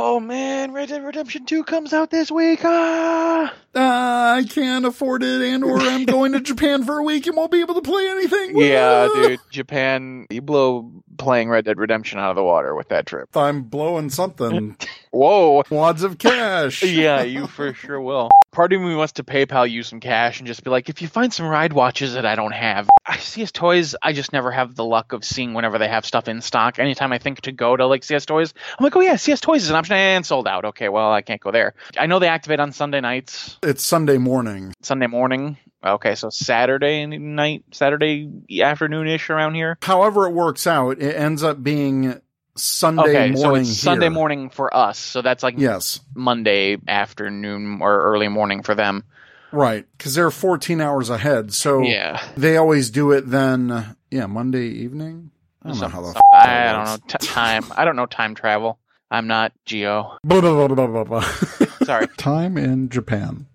Oh man, Red Dead Redemption 2 comes out this week. Ah! Uh, I can't afford it, and or I'm going to Japan for a week and won't be able to play anything. Yeah, Ah! dude, Japan, you blow playing Red Dead Redemption out of the water with that trip. I'm blowing something. Whoa. Wads of cash. Yeah, you for sure will. Part of me wants to PayPal you some cash and just be like, if you find some ride watches that I don't have, I CS Toys, I just never have the luck of seeing whenever they have stuff in stock. Anytime I think to go to like CS Toys, I'm like, oh yeah, CS Toys is an option and sold out. Okay, well, I can't go there. I know they activate on Sunday nights, It's Sunday morning. Sunday morning. Okay, so Saturday night, Saturday afternoon ish around here. However, it works out, it ends up being Sunday Okay, so morning. it's Sunday morning for us. So that's like Yes, Monday afternoon or early morning for them. right. Because they're 14 hours ahead. So Yeah. they always do it then. Yeah, Monday evening. I don't know how the. F- I don't know t- time. I don't know time travel. I'm not Zi-O. Blah, blah, blah. Sorry. Time in Japan.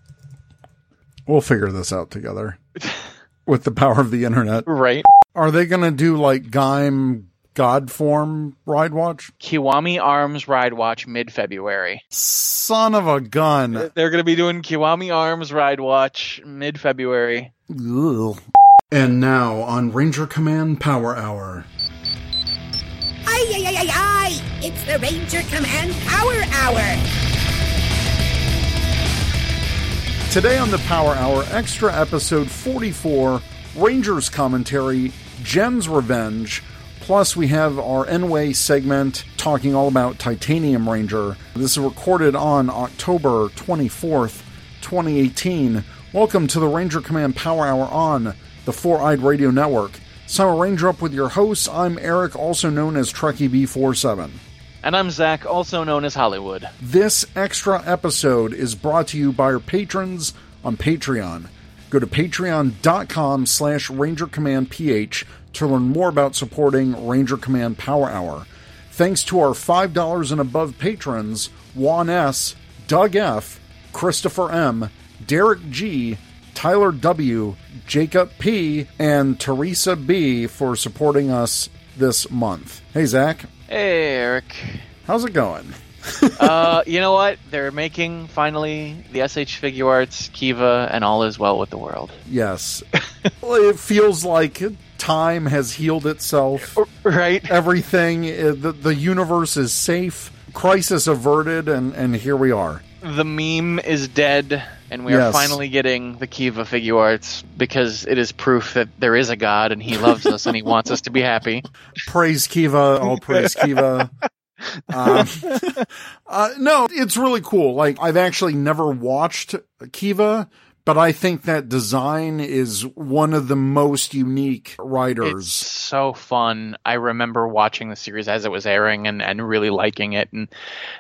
We'll figure this out together with the power of the internet. right. Are they going to do like Gaim God form ride watch? Kiwami Arms Ride Watch mid February. Son of a gun. They're going to be doing Kiwami Arms Ride Watch mid February. And now on Ranger Command Power Hour. Ay, ay, ay, ay, ay! It's the Ranger Command Power Hour! Today on the Power Hour, extra episode 44, Rangers commentary, Jen's Revenge. Plus, we have our nWay segment talking all about Titanium Ranger. This is recorded on October 24th, 2018. Welcome to the Ranger Command Power Hour on the Four Eyed Radio Network. So, I'm a Ranger Up with your hosts. I'm Eric, also known as Trekkie B47. And I'm Zach, also known as Hollywood. This extra episode is brought to you by our patrons on Patreon. Go to patreon.com slash rangercommandph to learn more about supporting Ranger Command Power Hour. Thanks to our $5 and above patrons, Juan S., Doug F., Christopher M., Derek G., Tyler W., Jacob P., and Teresa B. for supporting us this month. Hey, Zach, Hey, Eric. how's it going? uh, you know what? They're making finally the SH Figuarts, Kiva, and all is well with the world. Yes. Well, it feels like time has healed itself. Right? Everything, uh, the, the universe is safe, crisis averted, and, and here we are. the meme is dead, and we are finally getting the Kiva Figuarts because it is proof that there is a God and He loves us and He wants us to be happy. Praise Kiva, all praise Kiva. Um, uh, no, it's really cool. Like, I've actually never watched Kiva, but I think that design is one of the most unique writers. It's so fun. I remember watching the series as it was airing and, and really liking it. And,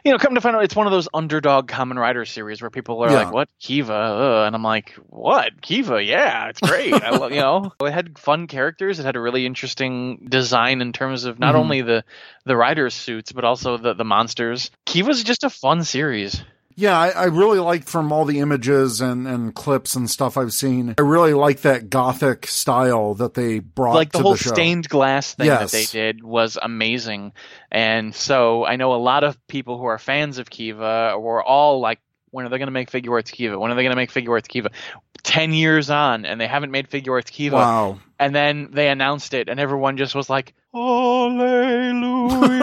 you know, come to find out, it's one of those underdog Kamen Rider series where people are Yeah. like, what? Kiva? Ugh. And I'm like, what? Kiva? Yeah, it's great. I love, you know, it had fun characters. It had a really interesting design in terms of not Mhm. only the, the riders' suits, but also the, the monsters. Kiva's just a fun series. Yeah, I, I really like from all the images and, and clips and stuff I've seen. I really like that gothic style that they brought like the whole the stained glass thing that they did was amazing and so i know a lot of people who are fans of kiva were all like when are they going to make Figuarts kiva when are they going to make Figuarts kiva 10 years on and they haven't made Figuarts kiva Wow. and then they announced it and everyone just was like hallelujah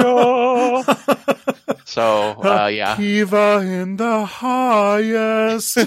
so uh, yeah Kiva in the highest.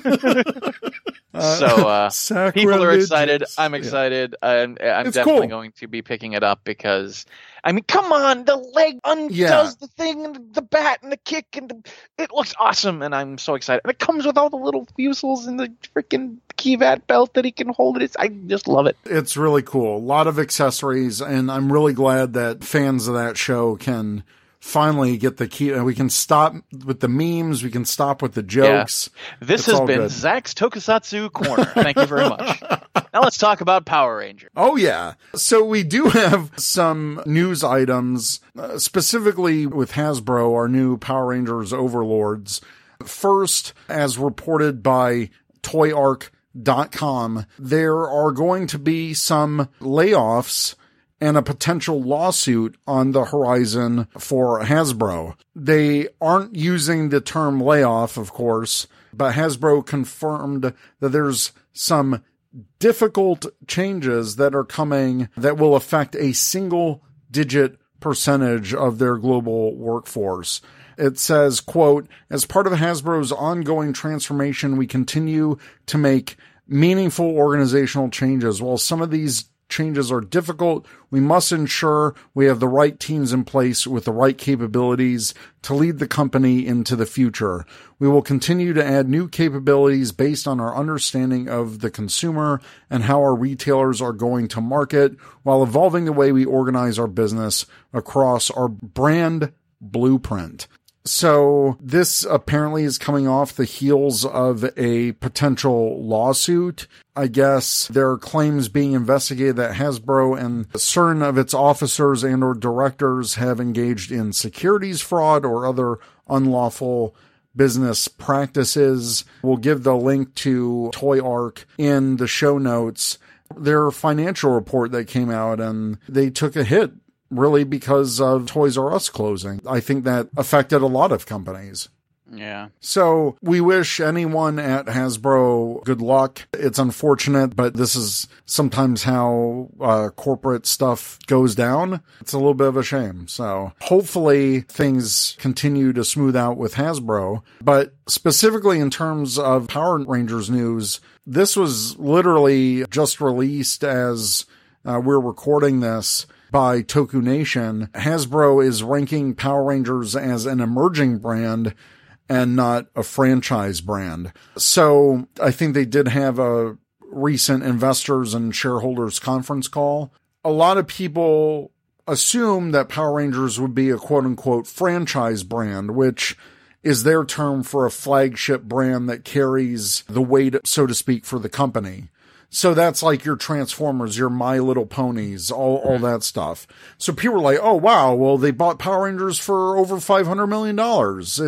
so uh people are excited i'm Yeah. excited and i'm definitely cool. going to be picking it up because i mean come on the leg undoes Yeah. the thing and the bat and the kick and the, it looks awesome and i'm so excited and it comes with all the little Fuestles and the freaking Kivat belt that he can hold it it's, i just love it It's really cool. A lot of accessories, and I'm really glad that fans of that show can finally get the key. We can stop with the memes. We can stop with the jokes. This It's has been good. Zach's Tokusatsu Corner. Thank you very much. now let's talk about Power Ranger. Oh, yeah. So we do have some news items, uh, specifically with Hasbro, our new Power Rangers overlords. First, as reported by ToyArk.com, there are going to be some layoffs and a potential lawsuit on the horizon for Hasbro. They aren't using the term layoff, of course, but Hasbro confirmed that there's some difficult changes that are coming that will affect a single digit percentage of their global workforce. It says, quote, as part of Hasbro's ongoing transformation, we continue to make meaningful organizational changes. While some of these changes are difficult, we must ensure we have the right teams in place with the right capabilities to lead the company into the future. We will continue to add new capabilities based on our understanding of the consumer and how our retailers are going to market while evolving the way we organize our business across our brand blueprint. So this apparently is coming off the heels of a potential lawsuit. I guess there are claims being investigated that Hasbro and certain of its officers and or directors have engaged in securities fraud or other unlawful business practices. We'll give the link to Toy Ark in the show notes. Their financial report that came out and they took a hit really because of Toys R Us closing. I think that affected a lot of companies. Yeah. So we wish anyone at Hasbro good luck. It's unfortunate, but this is sometimes how uh, corporate stuff goes down. It's a little bit of a shame. So hopefully things continue to smooth out with Hasbro. But specifically in terms of Power Rangers news, this was literally just released as uh, we're recording this by Toku Nation. Hasbro is ranking Power Rangers as an emerging brand and not a franchise brand. So I think they did have a recent investors and shareholders conference call. A lot of people assume that Power Rangers would be a quote unquote franchise brand, which is their term for a flagship brand that carries the weight, so to speak, for the company. So that's like your Transformers, your My Little Ponies, all, all that stuff. So people are like, oh wow, well they bought Power Rangers for over $500 million.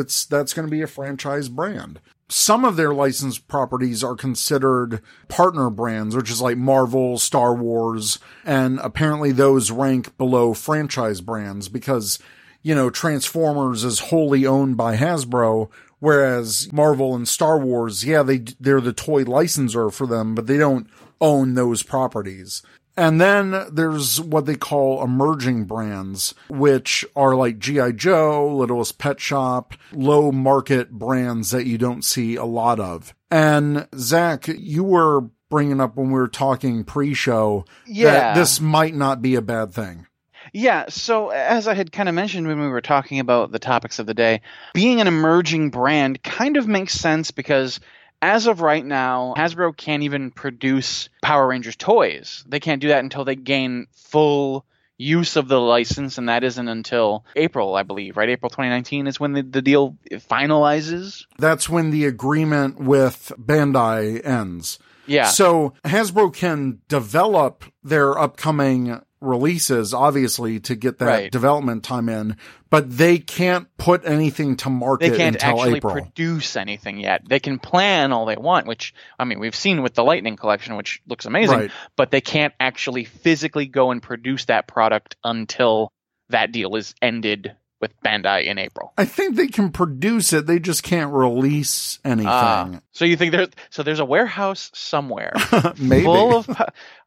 It's, that's going to be a franchise brand. Some of their licensed properties are considered partner brands, which is like Marvel, Star Wars, and apparently those rank below franchise brands because, you know, Transformers is wholly owned by Hasbro, Whereas Marvel and Star Wars, yeah, they, they're the toy licensor for them, but they don't own those properties. And then there's what they call emerging brands, which are like G.I. Joe, Littlest Pet Shop, low market brands that you don't see a lot of. And Zach, you were bringing up when we were talking pre-show Yeah. that this might not be a bad thing. Yeah, so as I had kind of mentioned when we were talking about the topics of the day, being an emerging brand kind of makes sense because as of right now, Hasbro can't even produce Power Rangers toys. They can't do that until they gain full use of the license, and that isn't until April, I believe, right? April 2019 is when the, the deal finalizes. That's when the agreement with Bandai ends. Yeah. So Hasbro can develop their upcoming releases, obviously, to get that Right. development time in, but they can't put anything to market they can't until actually April. produce anything yet. They can plan all they want, which I mean we've seen with the Lightning collection, which looks amazing, Right. but they can't actually physically go and produce that product until that deal is ended with Bandai in April. I think they can produce it, they just can't release anything. Ah, so you think there's so there's a warehouse somewhere Maybe. full of.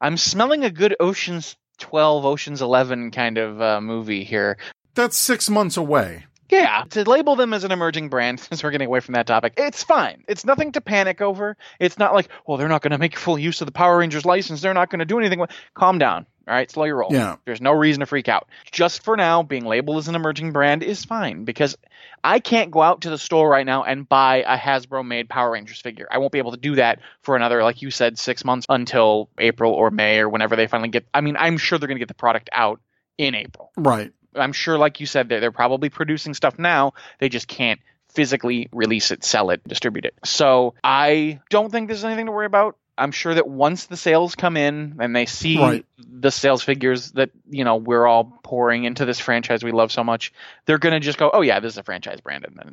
I'm smelling a good Ocean's 12, Ocean's 11 kind of uh, movie here. That's six months away. Yeah, to label them as an emerging brand, since we're getting away from that topic, it's fine. It's nothing to panic over. It's not like, well, they're not going to make full use of the Power Rangers license. They're not going to do anything. Calm down. All right, slow your roll. Yeah. There's no reason to freak out. Just for now, being labeled as an emerging brand is fine because I can't go out to the store right now and buy a Hasbro made Power Rangers figure. I won't be able to do that for another, like you said, six months until April or May or whenever they finally get. I mean, I'm sure they're going to get the product out in April Right. I'm sure, like you said, they're, they're probably producing stuff now. They just can't physically release it, sell it, distribute it. So I don't think there's anything to worry about. I'm sure that once the sales come in and they see Right. the sales figures that you know we're all pouring into this franchise we love so much, they're gonna just go, oh yeah, this is a franchise brand, and then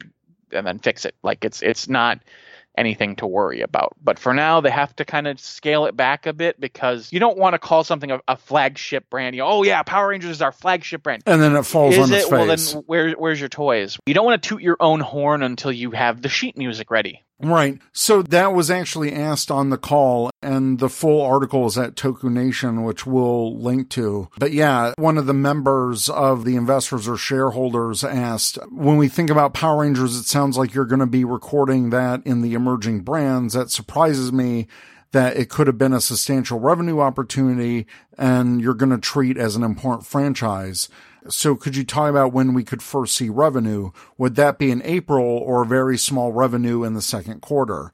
and then fix it. Like it's it's not anything to worry about. But for now, they have to kind of scale it back a bit because you don't want to call something a, a flagship brand. You know, oh yeah, Power Rangers is our flagship brand. And then it falls Is on its it? Well, then where, where's your toys? You don't want to toot your own horn until you have the sheet music ready. Right. So that was actually asked on the call, and the full article is at Toku Nation, which we'll link to. But yeah, one of the members of the investors or shareholders asked, when we think about Power Rangers, it sounds like you're going to be recording that in the emerging brands. That surprises me that it could have been a substantial revenue opportunity and you're going to treat as an important franchise. So could you talk about when we could first see revenue? Would that be in April or very small revenue in the second quarter?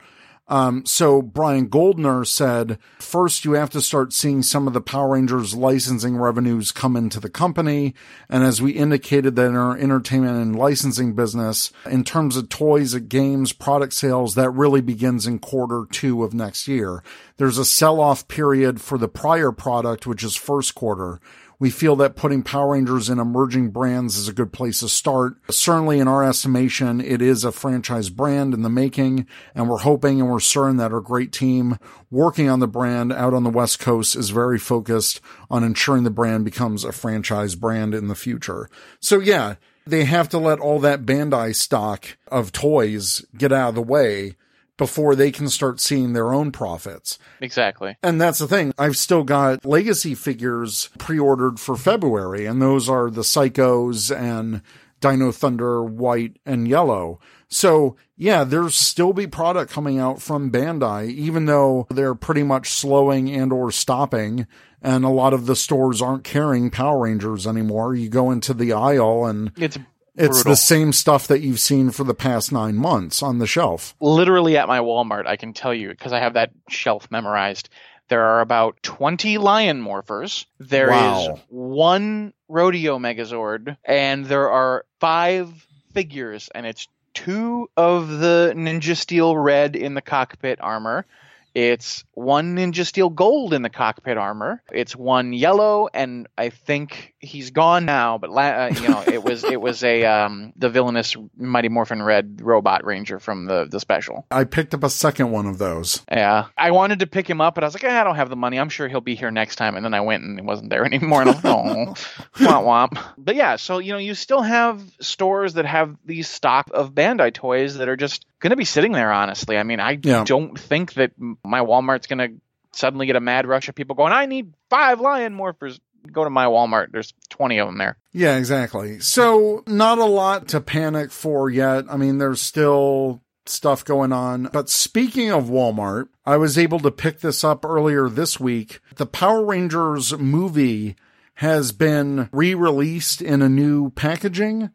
Um, so Brian Goldner said, first you have to start seeing some of the Power Rangers licensing revenues come into the company. And as we indicated that in our entertainment and licensing business, in terms of toys, games, product sales, that really begins in quarter two of next year. There's a sell off period for the prior product, which is first quarter. We feel that putting Power Rangers in emerging brands is a good place to start. Certainly in our estimation, it is a franchise brand in the making, and we're hoping and we're certain that our great team working on the brand out on the West Coast is very focused on ensuring the brand becomes a franchise brand in the future. So yeah, they have to let all that Bandai stock of toys get out of the way before they can start seeing their own profits. Exactly. And that's the thing. I've still got legacy figures pre-ordered for February, and those are the Psychos and Dino Thunder white and yellow. So yeah, there's still be product coming out from Bandai, even though they're pretty much slowing and or stopping. And a lot of the stores aren't carrying Power Rangers anymore. You go into the aisle and It's it's brutal. the same stuff that you've seen for the past nine months on the shelf. literally at my Walmart, I can tell you because I have that shelf memorized. There are about 20 lion morphers. There is Wow. one rodeo megazord, and there are five figures, and it's two of the Ninja Steel red in the cockpit armor. It's one Ninja Steel gold in the cockpit armor. It's one yellow, and I think he's gone now. But la- uh, you know, it was it was a um, the villainous Mighty Morphin Red robot ranger from the the special. I picked up a second one of those. Yeah, I wanted to pick him up, but I was like, eh, I don't have the money. I'm sure he'll be here next time. And then I went and he wasn't there anymore. And I'm like, oh, womp womp. But yeah, so you know, you still have stores that have these stock of Bandai toys that are just going to be sitting there. Honestly, I mean, I Yeah. don't think that my Walmart's going to suddenly get a mad rush of people going, I need five lion morphers. Go to my Walmart. There's 20 of them there. Yeah, exactly. So not a lot to panic for yet. I mean, there's still stuff going on. But speaking of Walmart, I was able to pick this up earlier this week. The Power Rangers movie has been re-released in a new packaging.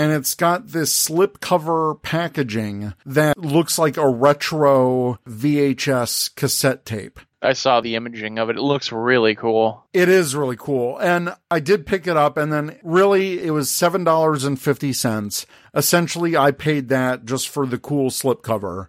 And it's got this slipcover packaging that looks like a retro VHS cassette tape. I saw the imaging of it. It looks really cool. It is really cool. And I did pick it up and then really it was $7.50. Essentially, I paid that just for the cool slipcover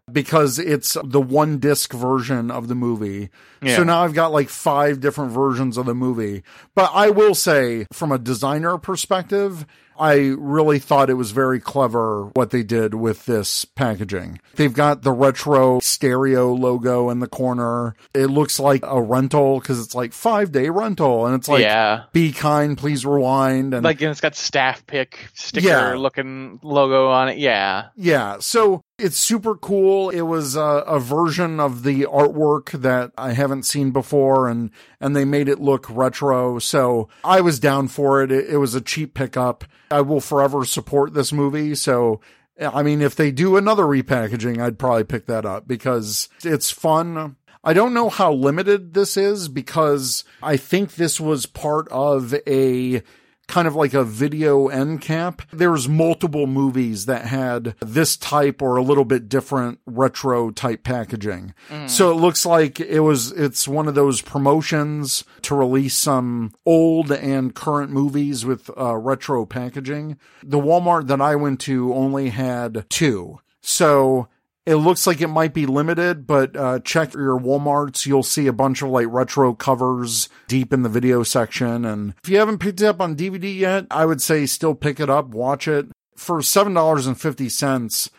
because it's the one disc version of the movie. Yeah. So now I've got like five different versions of the movie. But I will say from a designer perspective, I really thought it was very clever what they did with this packaging. They've got the retro stereo logo in the corner. It looks like a rental because it's like five day rental and it's like, yeah. be kind, please rewind. And Like and it's got staff pick sticker Yeah. looking logo on it. Yeah. Yeah, so it's super cool. It was a, a version of the artwork that I haven't seen before, and and they made it look retro. So I was down for it. It, it was a cheap pickup. I will forever support this movie. So. I mean, if they do another repackaging, I'd probably pick that up because it's fun. I don't know how limited this is because I think this was part of a kind of like a video end cap. There's multiple movies that had this type or a little bit different retro type packaging. So it looks like it was, it's one of those promotions to release some old and current movies with uh, retro packaging. The Walmart that I went to only had two. So it looks like it might be limited, but uh, check your Walmarts. You'll see a bunch of like retro covers deep in the video section. And if you haven't picked it up on DVD yet, I would say still pick it up, watch it. For $7.50,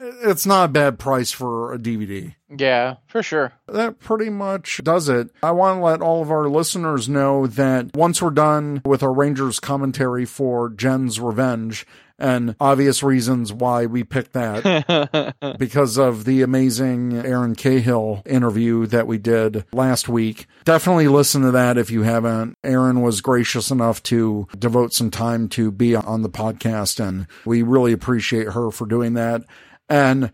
it's not a bad price for a DVD. Yeah, for sure. That pretty much does it. I want to let all of our listeners know that once we're done with our Rangers commentary for Jen's Revenge, and obvious reasons why we picked that because of the amazing Erin Cahill interview that we did last week. Definitely listen to that if you haven't. Erin was gracious enough to devote some time to be on the podcast, and we really appreciate her for doing that. And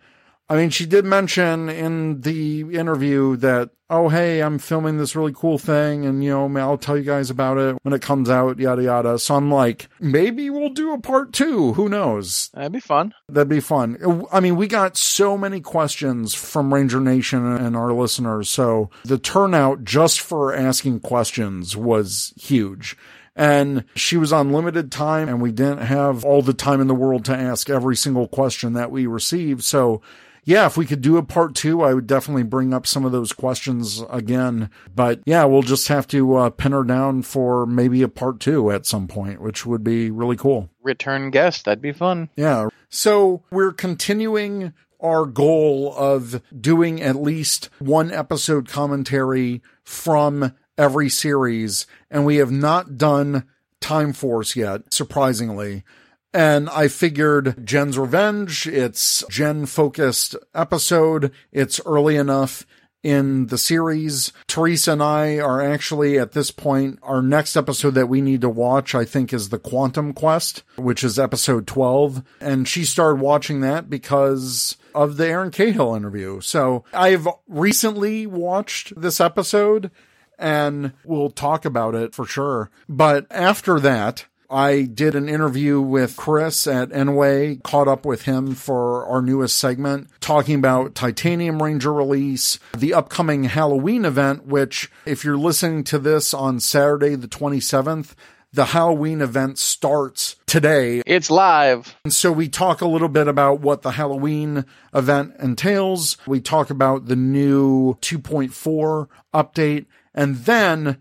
I mean, she did mention in the interview that, oh, hey, I'm filming this really cool thing and, you know, I'll tell you guys about it when it comes out, yada, yada. So I'm like, maybe we'll do a part two. Who knows? That'd be fun. That'd be fun. I mean, we got so many questions from Ranger Nation and our listeners. So the turnout just for asking questions was huge. And she was on limited time and we didn't have all the time in the world to ask every single question that we received. So yeah, if we could do a part two, I would definitely bring up some of those questions again. But yeah, we'll just have to uh, pin her down for maybe a part two at some point, which would be really cool. Return guest. That'd be fun. Yeah. So we're continuing our goal of doing at least one episode commentary from every series, and we have not done Time Force yet, surprisingly. And I figured Jen's Revenge, it's Jen focused episode. It's early enough in the series. Teresa and I are actually at this point, our next episode that we need to watch, I think is the Quantum Quest, which is episode 12. And she started watching that because of the Erin Cahill interview. So I've recently watched this episode and we'll talk about it for sure. But after that, I did an interview with Chris at nWay, caught up with him for our newest segment, talking about Titanium Ranger release, the upcoming Halloween event, which, if you're listening to this on Saturday, the 27th, the Halloween event starts today. It's live. And so we talk a little bit about what the Halloween event entails. We talk about the new 2.4 update and then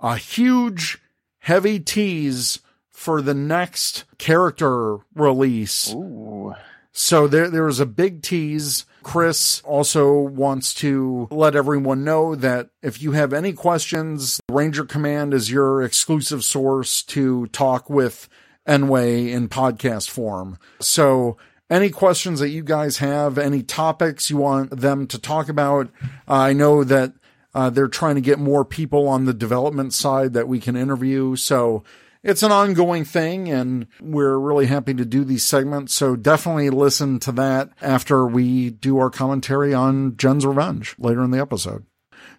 a huge heavy tease for the next character release. Ooh. So there, there was a big tease. Chris also wants to let everyone know that if you have any questions, Ranger Command is your exclusive source to talk with nWay in podcast form. So any questions that you guys have, any topics you want them to talk about, uh, I know that uh, they're trying to get more people on the development side that we can interview. So it's an ongoing thing and we're really happy to do these segments. So definitely listen to that after we do our commentary on Jen's Revenge later in the episode.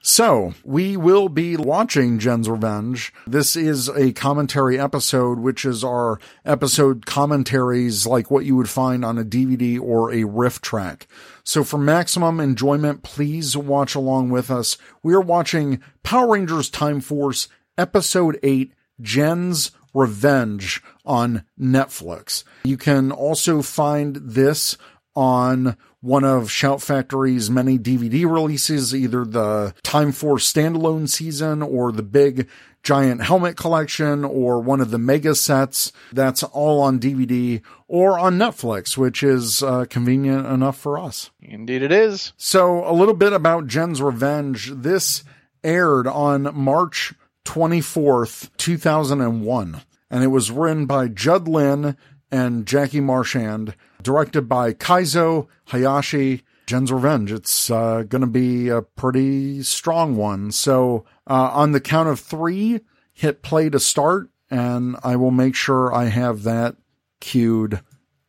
So we will be watching Jen's Revenge. This is a commentary episode, which is our episode commentaries like what you would find on a DVD or a riff track. So for maximum enjoyment, please watch along with us. We are watching Power Rangers Time Force episode eight, Jen's Revenge on Netflix. You can also find this on one of Shout Factory's many DVD releases, either the Time Force standalone season or the big giant helmet collection or one of the mega sets. That's all on DVD or on Netflix, which is uh, convenient enough for us. Indeed, it is. So, a little bit about Jen's Revenge. This aired on March 24th, 2001, and it was written by Judd Lynn and Jackie Marchand, directed by Kaizo Hayashi. Jen's Revenge. It's uh, going to be a pretty strong one. So, uh, on the count of three, hit play to start, and I will make sure I have that queued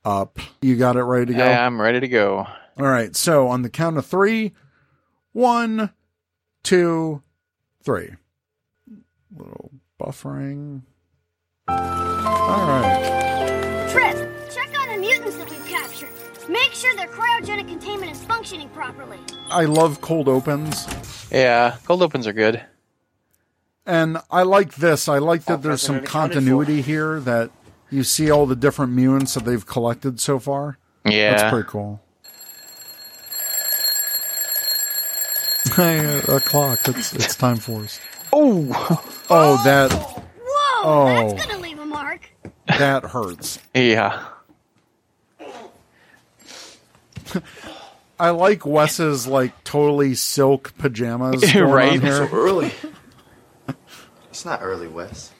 up. You got it ready to go? Yeah, I'm ready to go. All right. So, on the count of three, one, two, three. Little buffering. All right. Trip, check on the mutants that we've captured. Make sure their cryogenic containment is functioning properly. I love cold opens. Yeah, cold opens are good. And I like this. I like that there's some continuity here that you see all the different mutants that they've collected so far. Yeah. That's pretty cool. Hey, a clock. It's it's time for us. Oh, Oh, that Whoa, Oh. that's gonna leave a mark. that hurts. yeah. I like Wes's like totally silk pajamas going Right. on here. So early. it's not early, Wes.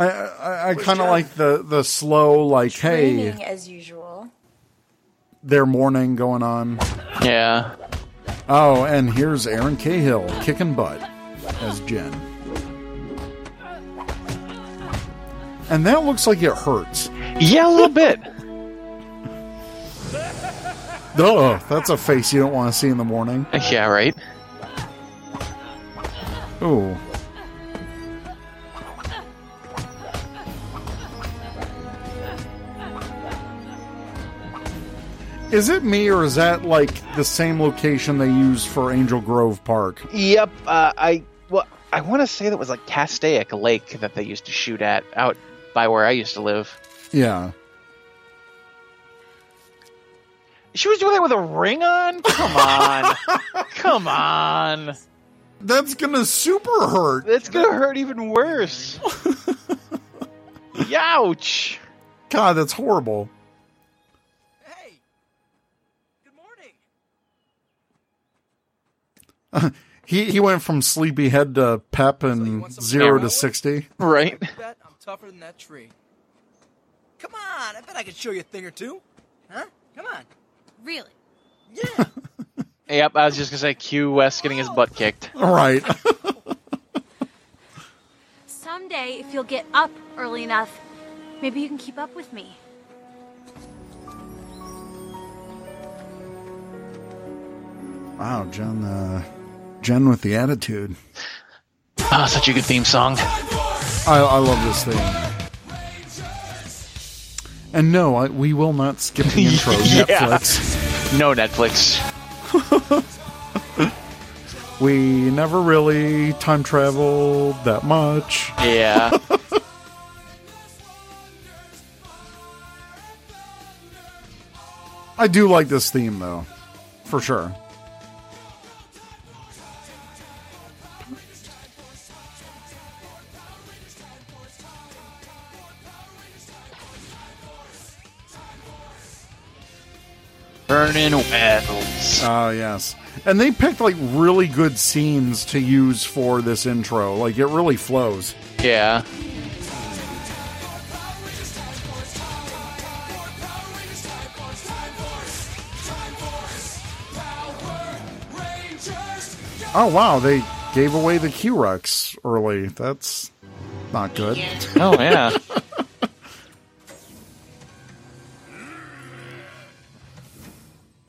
I I, I kind of like the the slow like hey, Training as usual. their morning going on. Yeah. Oh, and here's Erin Cahill kicking butt as Jen. And that looks like it hurts. Yeah, a little bit. Duh, that's a face you don't want to see in the morning. Yeah, right. Ooh. Is it me or is that like the same location they use for Angel Grove Park? Yep. Uh, I well, I want to say that was like Castaic Lake that they used to shoot at out by where I used to live. Yeah. She was doing that with a ring on. Come on, come on. That's gonna super hurt. That's gonna hurt even worse. Youch. God, that's horrible. He he went from sleepyhead to pep and zero to sixty. Right. Bet I'm tougher than that tree. Come on, I bet I could show you a thing or two. Huh? Come on. Really? Yeah. Yep. I was just gonna say Q West getting his butt kicked. All right. Someday, if you'll get up early enough, maybe you can keep up with me. wow, John. Uh, Jen with the attitude. Ah, such a good theme song. I, I love this thing. And no, I, we will not skip the intro. Yeah. Netflix. No Netflix. We never really time traveled that much. Yeah. I do like this theme though, for sure. Burning Wells. Oh ah, yes, and they picked like really good scenes to use for this intro. Like it really flows. Yeah. Oh wow, they gave away the Q Rex early. That's not good. Oh yeah.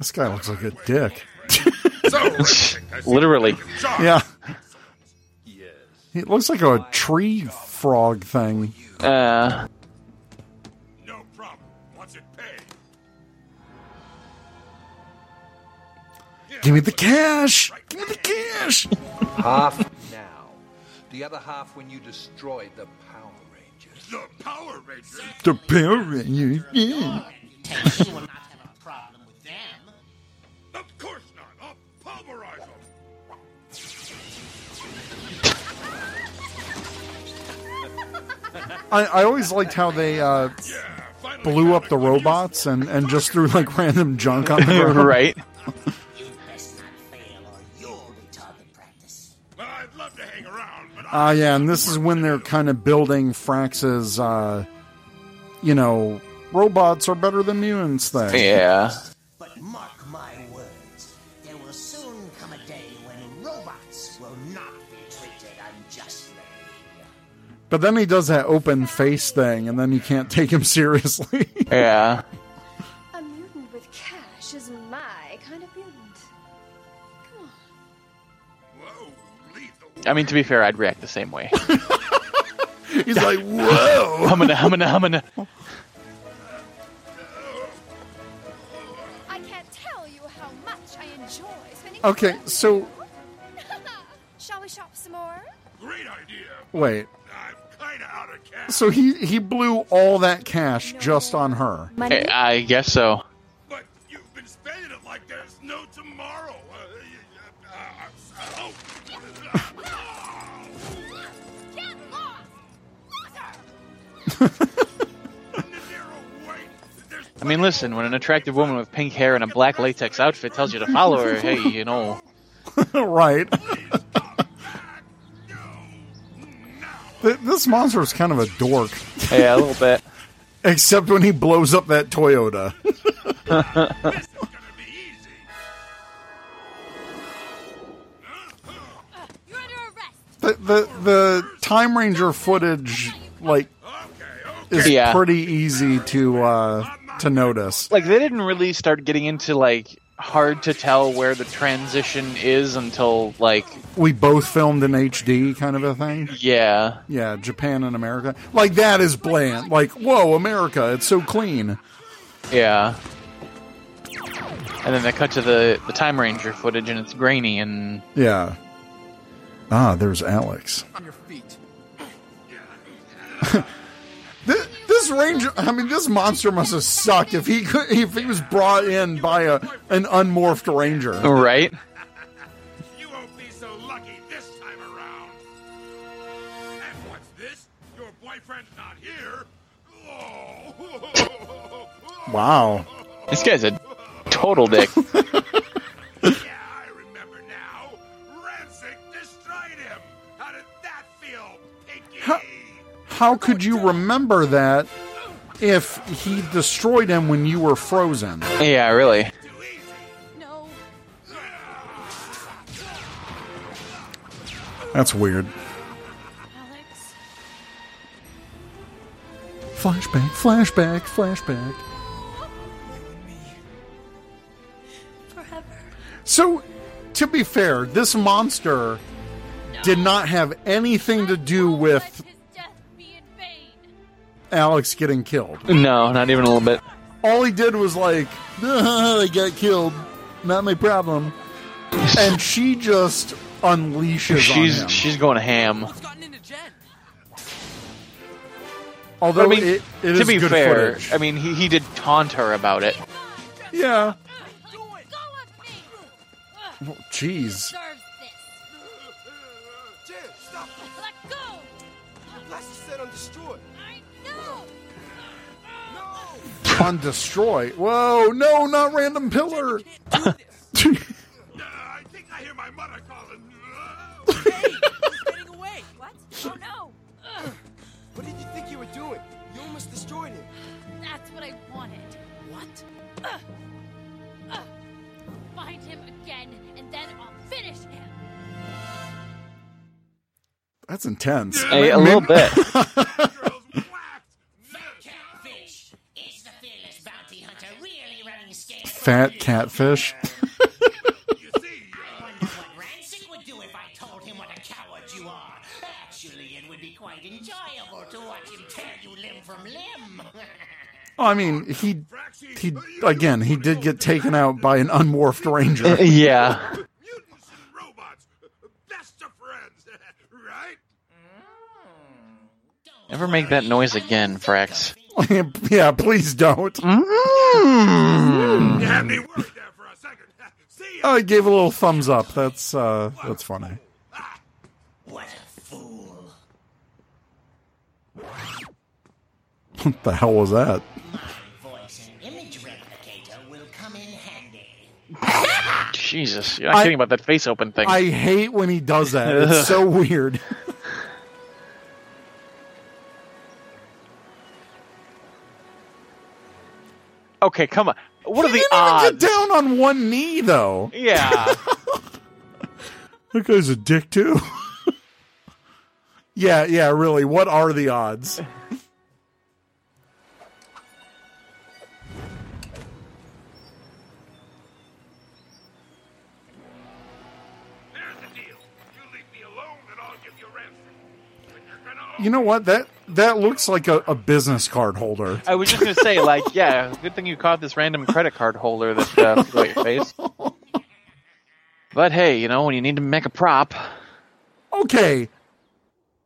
This guy looks like a dick. Literally. Yeah. He looks like a tree frog thing. Uh. No problem. What's it pay? Give me the cash. Give me the cash. Half now. The other half when you destroyed the Power Rangers. The Power Rangers. The Power Rangers. Yeah. I, I always liked how they uh, blew up the robots and, and just threw like random junk on the ground. right. You best not fail or you'll be target practice. Well, I'd love to hang around, Ah, uh, yeah, and this is when they're kind of building Frax's, uh, you know, robots are better than mutants thing. Yeah. But mark But then he does that open face thing, and then you can't take him seriously. Yeah. A mutant with cash is my kind of mutant. Come on. Whoa, lethal. I mean, to be fair, I'd react the same way. He's like, whoa. humana, humana, humana. I can't tell you how much I enjoy spending. Okay, so. Shall we shop some more? Great idea. wait. So he he blew all that cash just on her. I, I guess so. But you've been spending it like there's no tomorrow. Uh, uh, uh, oh. Get lost, I mean, listen, when an attractive woman with pink hair and a black latex outfit tells you to follow her, hey, you know. right. this monster is kind of a dork. Yeah, a little bit. Except when he blows up that Toyota. the, the the Time Ranger footage like is Yeah. pretty easy to uh to notice. Like, they didn't really start getting into, like, hard to tell where the transition is until, like, We both filmed in HD kind of a thing. yeah. Yeah, Japan and America. Like that is bland. Like, whoa, America, it's so clean. Yeah. And then they cut to the, the Time Ranger footage and it's grainy and. Yeah. Ah, there's Alex. ranger, I mean, this monster must have sucked if he could, if he was brought in by a an unmorphed ranger. Right? You won't be so lucky this time around. And what's this? Your boyfriend's not here? Oh. Wow. This guy's a total dick. Ransik destroyed him. How did that feel, Pinky? How, how could you remember that if he destroyed him when you were frozen? yeah, really. That's weird. Flashback, flashback, flashback. Forever. So, to be fair, this monster did not have anything to do with Alex getting killed. No, not even a little bit. All he did was like, they got killed, not my problem. And she just unleashes She's on him. she's going ham. Although I mean, it, it to is be good fair, footage. I mean, he, he did taunt her about it. Yeah. Jeez. Blast On destroy. Whoa, no, not random pillar. I think I hear my mother calling. Getting away. What? Oh no! What did you think you were doing? You almost destroyed him. That's what I wanted. What? Find him again, and then I'll finish him. That's intense. Hey, a little bit. from catfish. Oh, I mean, he he again, he did get taken out by an unmorphed ranger. yeah. Best of friends, right? Never make that noise again, Frax. yeah, please don't. Mm. You had me worried there for a second. Oh, I gave a little thumbs up. That's uh that's funny. what a fool. What the hell was that? Voice and image replicator will come in handy. Jesus, you're not I- kidding about that face open thing. I hate when he does that. It's so weird. Okay, come on. What he are the odds? Even get down on one knee though. Yeah. that guy's a dick too. yeah, yeah, really. What are the odds? you know what that that looks like a, a business card holder. I was just gonna say, like, yeah, good thing you caught this random credit card holder that uh, at your face. But hey, you know, when you need to make a prop, Okay.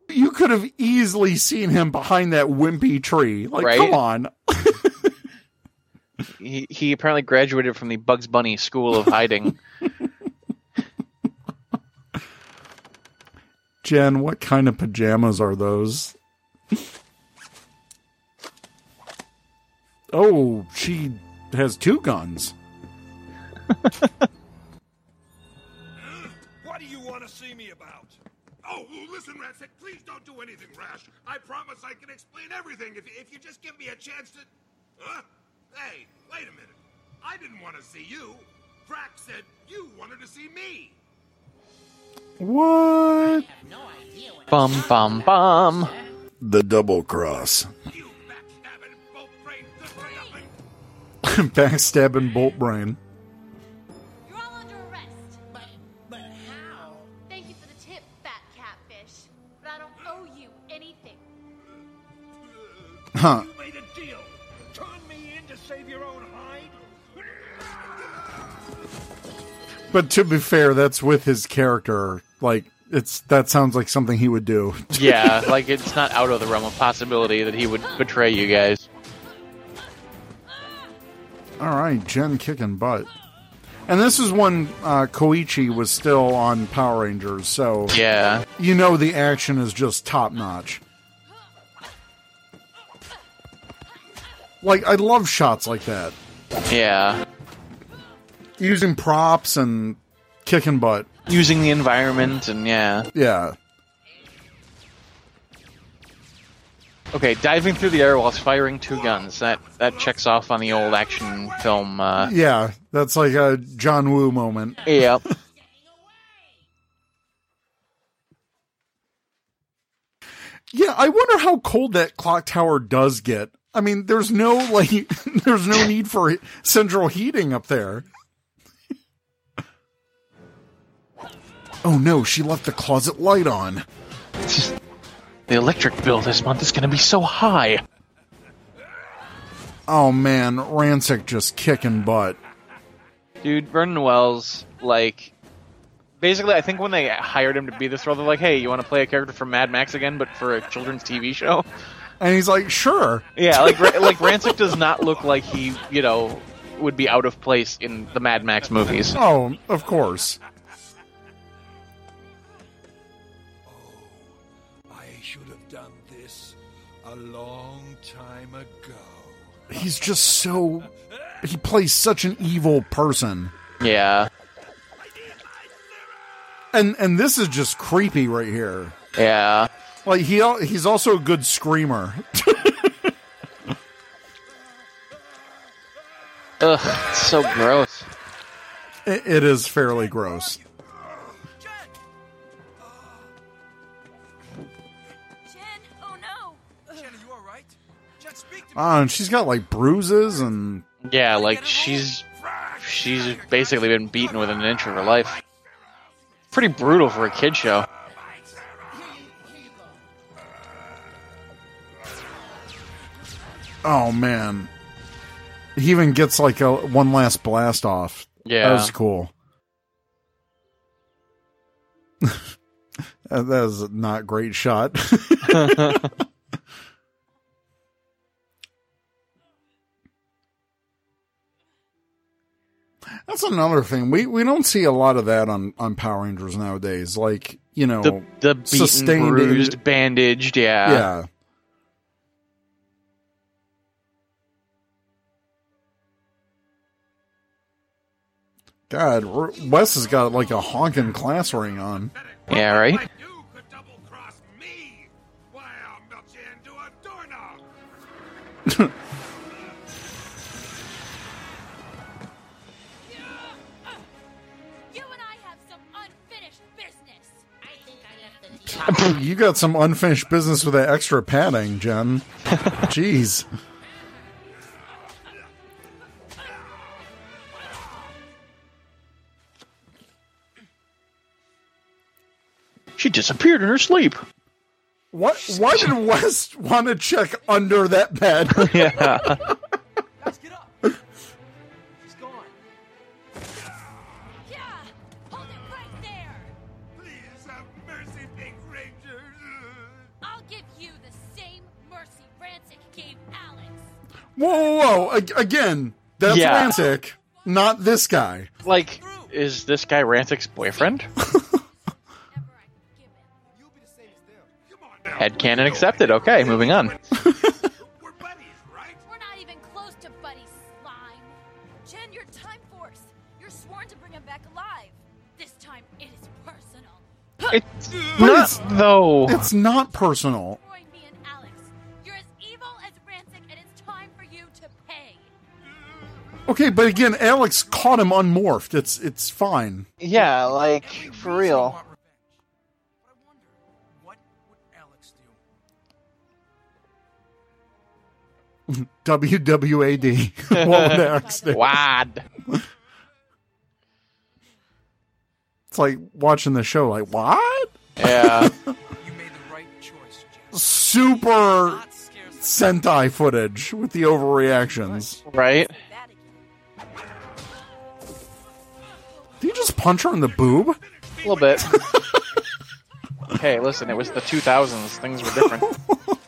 You could have easily seen him behind that wimpy tree. Like, Right? come on. he, he apparently graduated from the Bugs Bunny School of Hiding. Jen, what kind of pajamas are those? Oh, she has two guns. What do you want to see me about? Oh, listen, Ransik, please don't do anything rash. I promise I can explain everything if, if you just give me a chance to. Huh? Hey, wait a minute. I didn't want to see you. Drax said you wanted to see me. What? bum bum bum. The double cross. Backstabbing bolt brain. Backstabbing bolt brain. You're all under arrest. But, but how? Thank you for the tip, fat catfish. But I don't owe you anything. Huh. You made a deal. Turn me in to save your own hide. But to be fair, that's with his character. Like it's that sounds like something he would do. Yeah, like it's not out of the realm of possibility that he would betray you guys. All right, Jen kicking butt. And this is when uh, Koichi was still on Power Rangers, so Yeah. you know the action is just top notch. Like I love shots like that, Yeah. using props and kicking butt. Using the environment and yeah. Yeah, Okay, diving through the air whilst firing two guns. That that checks off on the old action film. Uh, yeah, that's like a John Woo moment. Yep. Yeah, I wonder how cold that clock tower does get. I mean, there's no like, there's no need for central heating up there. Oh no, she left the closet light on. the electric bill this month is going to be so high. Oh man, Ransik just kicking butt. Dude, Vernon Wells, like, basically, I think when they hired him to be this role, they're like, "Hey, you want to play a character from Mad Max again, but for a children's TV show?" And he's like, sure. Yeah, like like Ransik does not look like he, you know, would be out of place in the Mad Max movies. Oh, of course. He's just so. He plays such an evil person. Yeah, And and this is just creepy right here. yeah. Like he he's also a good screamer. Ugh, it's so gross. It, it is fairly gross. Jen, speak to me. Ah, and she's got like bruises and Yeah, like she's she's basically been beaten within an inch of her life. Pretty brutal for a kid show. oh man, he even gets like a one last blast off. Yeah. that was cool. that was not great shot. That's another thing. We we don't see a lot of that on on Power Rangers nowadays. Like you know, The the beaten, sustained bruised, bandaged. Yeah. yeah. God, Wes has got like a honking class ring on. Yeah. Right. you got some unfinished business with that extra padding, Jen. Jeez. She disappeared in her sleep. What? Why did Wes want to check under that bed? yeah. Whoa, whoa, whoa! A- again, that's Yeah. Ransik, not this guy. Like, is this guy Ransik's boyfriend? Head canon accepted. Okay, moving on. We're not even close to Buddy Slime. Jen, you're Time Force. You're sworn to bring him back alive. This time it is personal. It's But not, it's- though. It's not personal. Okay, but again, Alex caught him unmorphed. It's it's fine. Yeah, like, for real. WWAD. what would Alex do? Wad. It's like watching the show. Like what? Yeah. right choice, Super Sentai footage with the overreactions. Right? Punch her in the boob? A little bit. hey, listen, it was the 2000s. Things were different.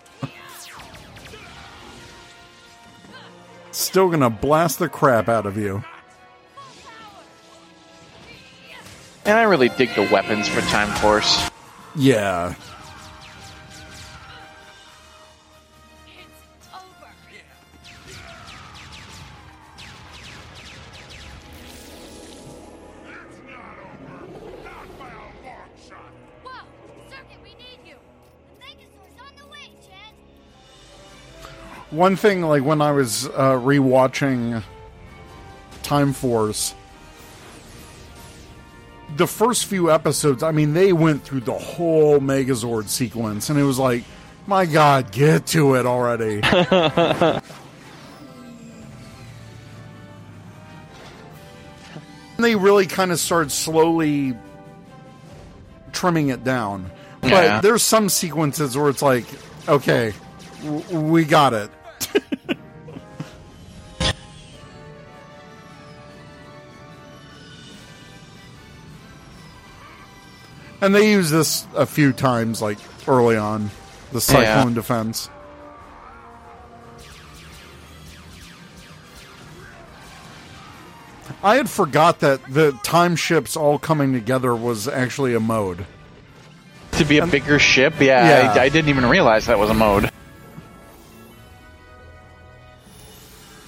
Still gonna blast the crap out of you. And I really dig the weapons for Time Force. Yeah. One thing, like when I was uh, rewatching Time Force, the first few episodes, I mean, they went through the whole Megazord sequence, and it was like, my God, get to it already. And they really kind of started slowly trimming it down. But there's some sequences where it's like, okay, w- we got it. And they use this a few times, like early on, the cyclone defense. I had forgot that the time ships all coming together was actually a mode. To be a bigger ship? Yeah, Yeah. I, I didn't even realize that was a mode.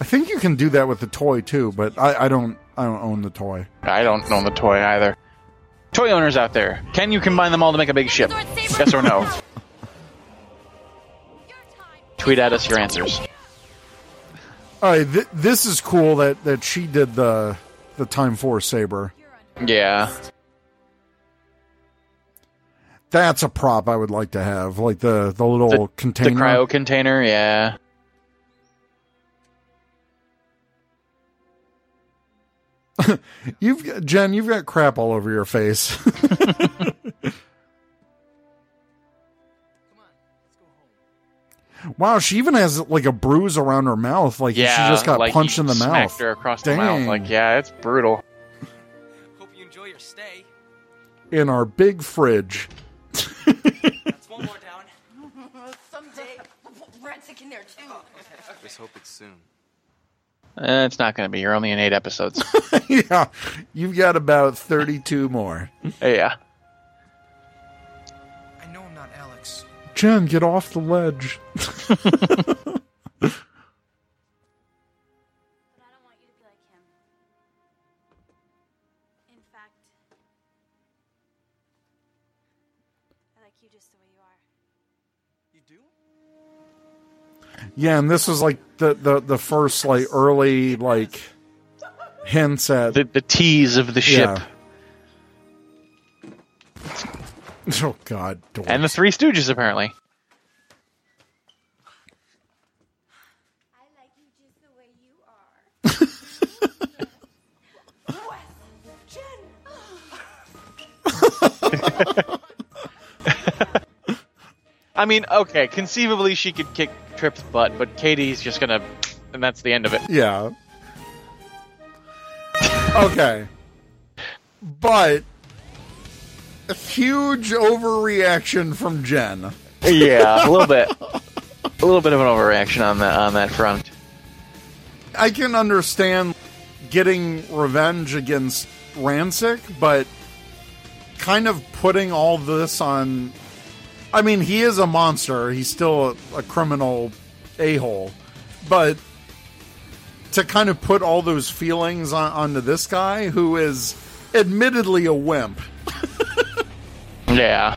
I think you can do that with the toy too, but I, I don't. I don't own the toy. I don't own the toy either. Toy owners out there, can you combine them all to make a big ship? Yes or no? Tweet at us your answers. All right, th- this is cool that that she did the the Time Force saber. Yeah. That's a prop I would like to have, like the the little The container. cryo container, yeah. You've got, Jen, you've got crap all over your face. wow, she even has like a bruise around her mouth, like yeah, she just got like punched in the smacked mouth. her across the mouth. Like, yeah, it's brutal. Hope you enjoy your stay. in our big fridge. That's one more down. Someday, Ransik in there too. Just hope it's soon. Eh, it's not going to be. You're only in eight episodes. yeah, you've got about thirty-two more. yeah. I know I'm not Alex. Jen, get off the ledge. In fact, I like you just the way you are. You do? Yeah, and this was like the the the first like early like hints at the the tease of the ship. Yeah. Oh God, And the Three Stooges, apparently. I mean, okay, conceivably she could kick Trip's butt, but Katie's just gonna, and that's the end of it. Yeah. Okay. But a huge overreaction from Jen. Yeah, a little bit, a little bit of an overreaction on that on that front. I can understand getting revenge against Ransik, but kind of putting all this on. I mean, he is a monster. He's still a, a criminal a hole. But to kind of put all those feelings on, onto this guy who is admittedly a wimp. Yeah.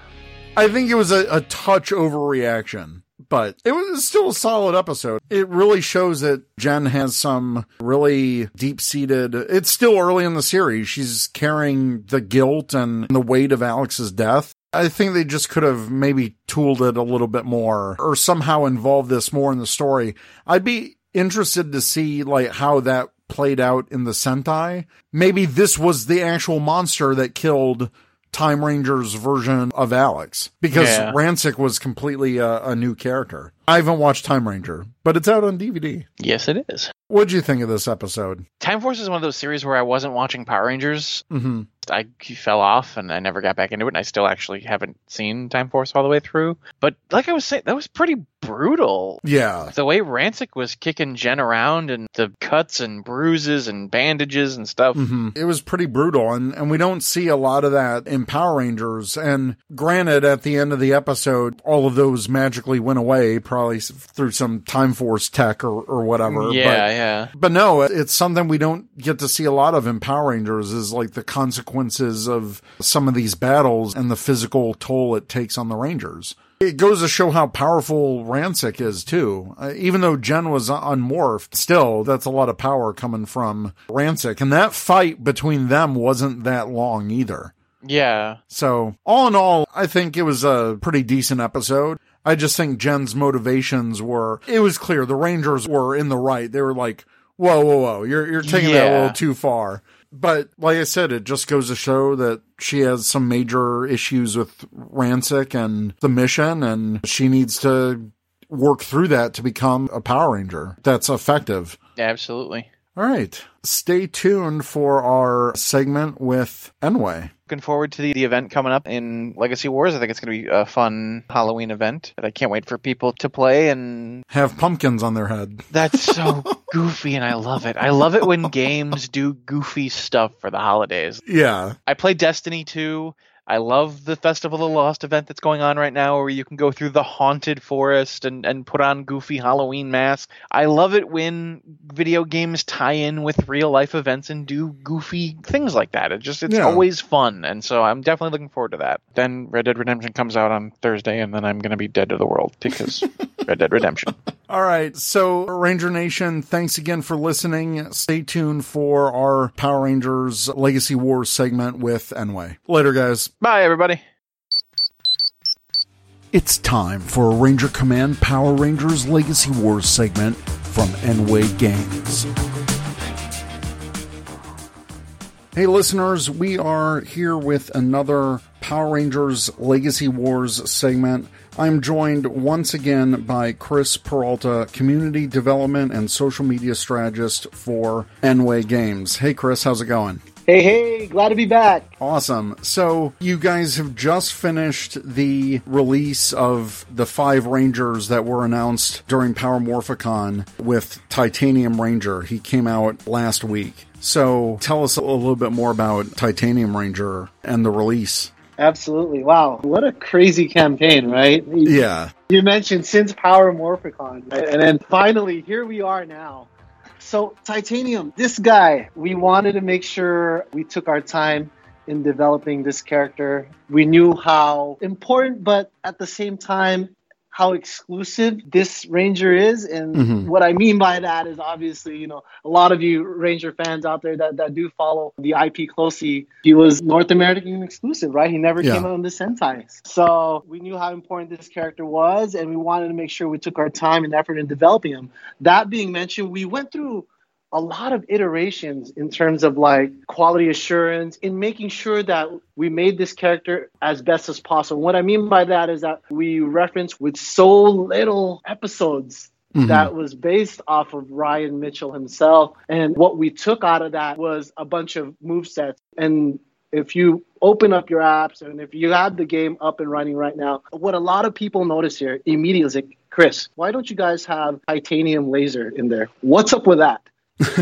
I think it was a, a touch overreaction, but it was still a solid episode. It really shows that Jen has some really deep seated. It's still early in the series. She's carrying the guilt and the weight of Alex's death. I think they just could have maybe tooled it a little bit more or somehow involved this more in the story. I'd be interested to see like how that played out in the Sentai. Maybe this was the actual monster that killed Time Ranger's version of Alex because Yeah. Ransik was completely a, a new character. I haven't watched Time Ranger, but it's out on DVD. Yes, it is. What'd you think of this episode? Time Force is one of those series where I wasn't watching Power Rangers. Mm-hmm. I fell off and I never got back into it. And I still actually haven't seen Time Force all the way through. But like I was saying, that was pretty brutal. Yeah. The way Ransik was kicking Jen around and the cuts and bruises and bandages and stuff. hmm It was pretty brutal, and, and we don't see a lot of that in Power Rangers. And granted, at the end of the episode, all of those magically went away, probably through some Time Force tech or, or whatever. Yeah, but, yeah. But no, it's something we don't get to see a lot of in Power Rangers is like the consequences of some of these battles and the physical toll it takes on the Rangers. It goes to show how powerful Ransik is too. Uh, even though Jen was unmorphed, still that's a lot of power coming from Ransik. And that fight between them wasn't that long either. Yeah. So all in all, I think it was a pretty decent episode. I just think Jen's motivations were, it was clear the Rangers were in the right. They were like, whoa, whoa, whoa, you're, you're taking that a little too far. But like I said, it just goes to show that she has some major issues with Ransik and the mission and she needs to work through that to become a Power Ranger that's effective. Absolutely. All right. Stay tuned for our segment with nWay. Looking forward to the, the event coming up in Legacy Wars. I think it's going to be a fun Halloween event that I can't wait for people to play. And Have pumpkins on their head. that's so goofy, and I love it. I love it when games do goofy stuff for the holidays. Yeah. I play Destiny 2. I love the Festival of the Lost event that's going on right now where you can go through the haunted forest and, and put on goofy Halloween masks. I love it when video games tie in with real life events and do goofy things like that. It just it's Yeah. always fun. And so I'm definitely looking forward to that. Then Red Dead Redemption comes out on Thursday and then I'm gonna be dead to the world because Red Dead Redemption. All right. So, Ranger Nation, thanks again for listening. Stay tuned for our Power Rangers Legacy Wars segment with nWay. Later, guys. Bye everybody. It's time for a Ranger Command Power Rangers Legacy Wars segment from nWay Games. Hey, listeners, we are here with another Power Rangers Legacy Wars segment. I'm joined once again by Chris Peralta, Community Development and Social Media Strategist for nWay Games. Hey, Chris, how's it going? Hey, hey, glad to be back. Awesome. So, you guys have just finished the release of the five Rangers that were announced during Power Morphicon with Titanium Ranger. He came out last week. So, tell us a little bit more about Titanium Ranger and the release. Absolutely. Wow. What a crazy campaign, right? Yeah. You mentioned since Power Morphicon, right? and then finally, here we are now. So, Titanium, this guy, we wanted to make sure we took our time in developing this character. We knew how important, but at the same time, how exclusive this Ranger is. And Mhm. what I mean by that is obviously, you know, a lot of you Ranger fans out there that, that do follow the IP closely, he was North American exclusive, right? He never Yeah. came out on the Sentai. So we knew how important this character was, and we wanted to make sure we took our time and effort in developing him. That being mentioned, we went through a lot of iterations in terms of like quality assurance in making sure that we made this character as best as possible. What I mean by that is that we reference with so little episodes Mhm. that was based off of Ryan Mitchell himself. And what we took out of that was a bunch of move sets. And if you open up your apps and if you have the game up and running right now, what a lot of people notice here immediately is like, Chris, why don't you guys have titanium laser in there? What's up with that?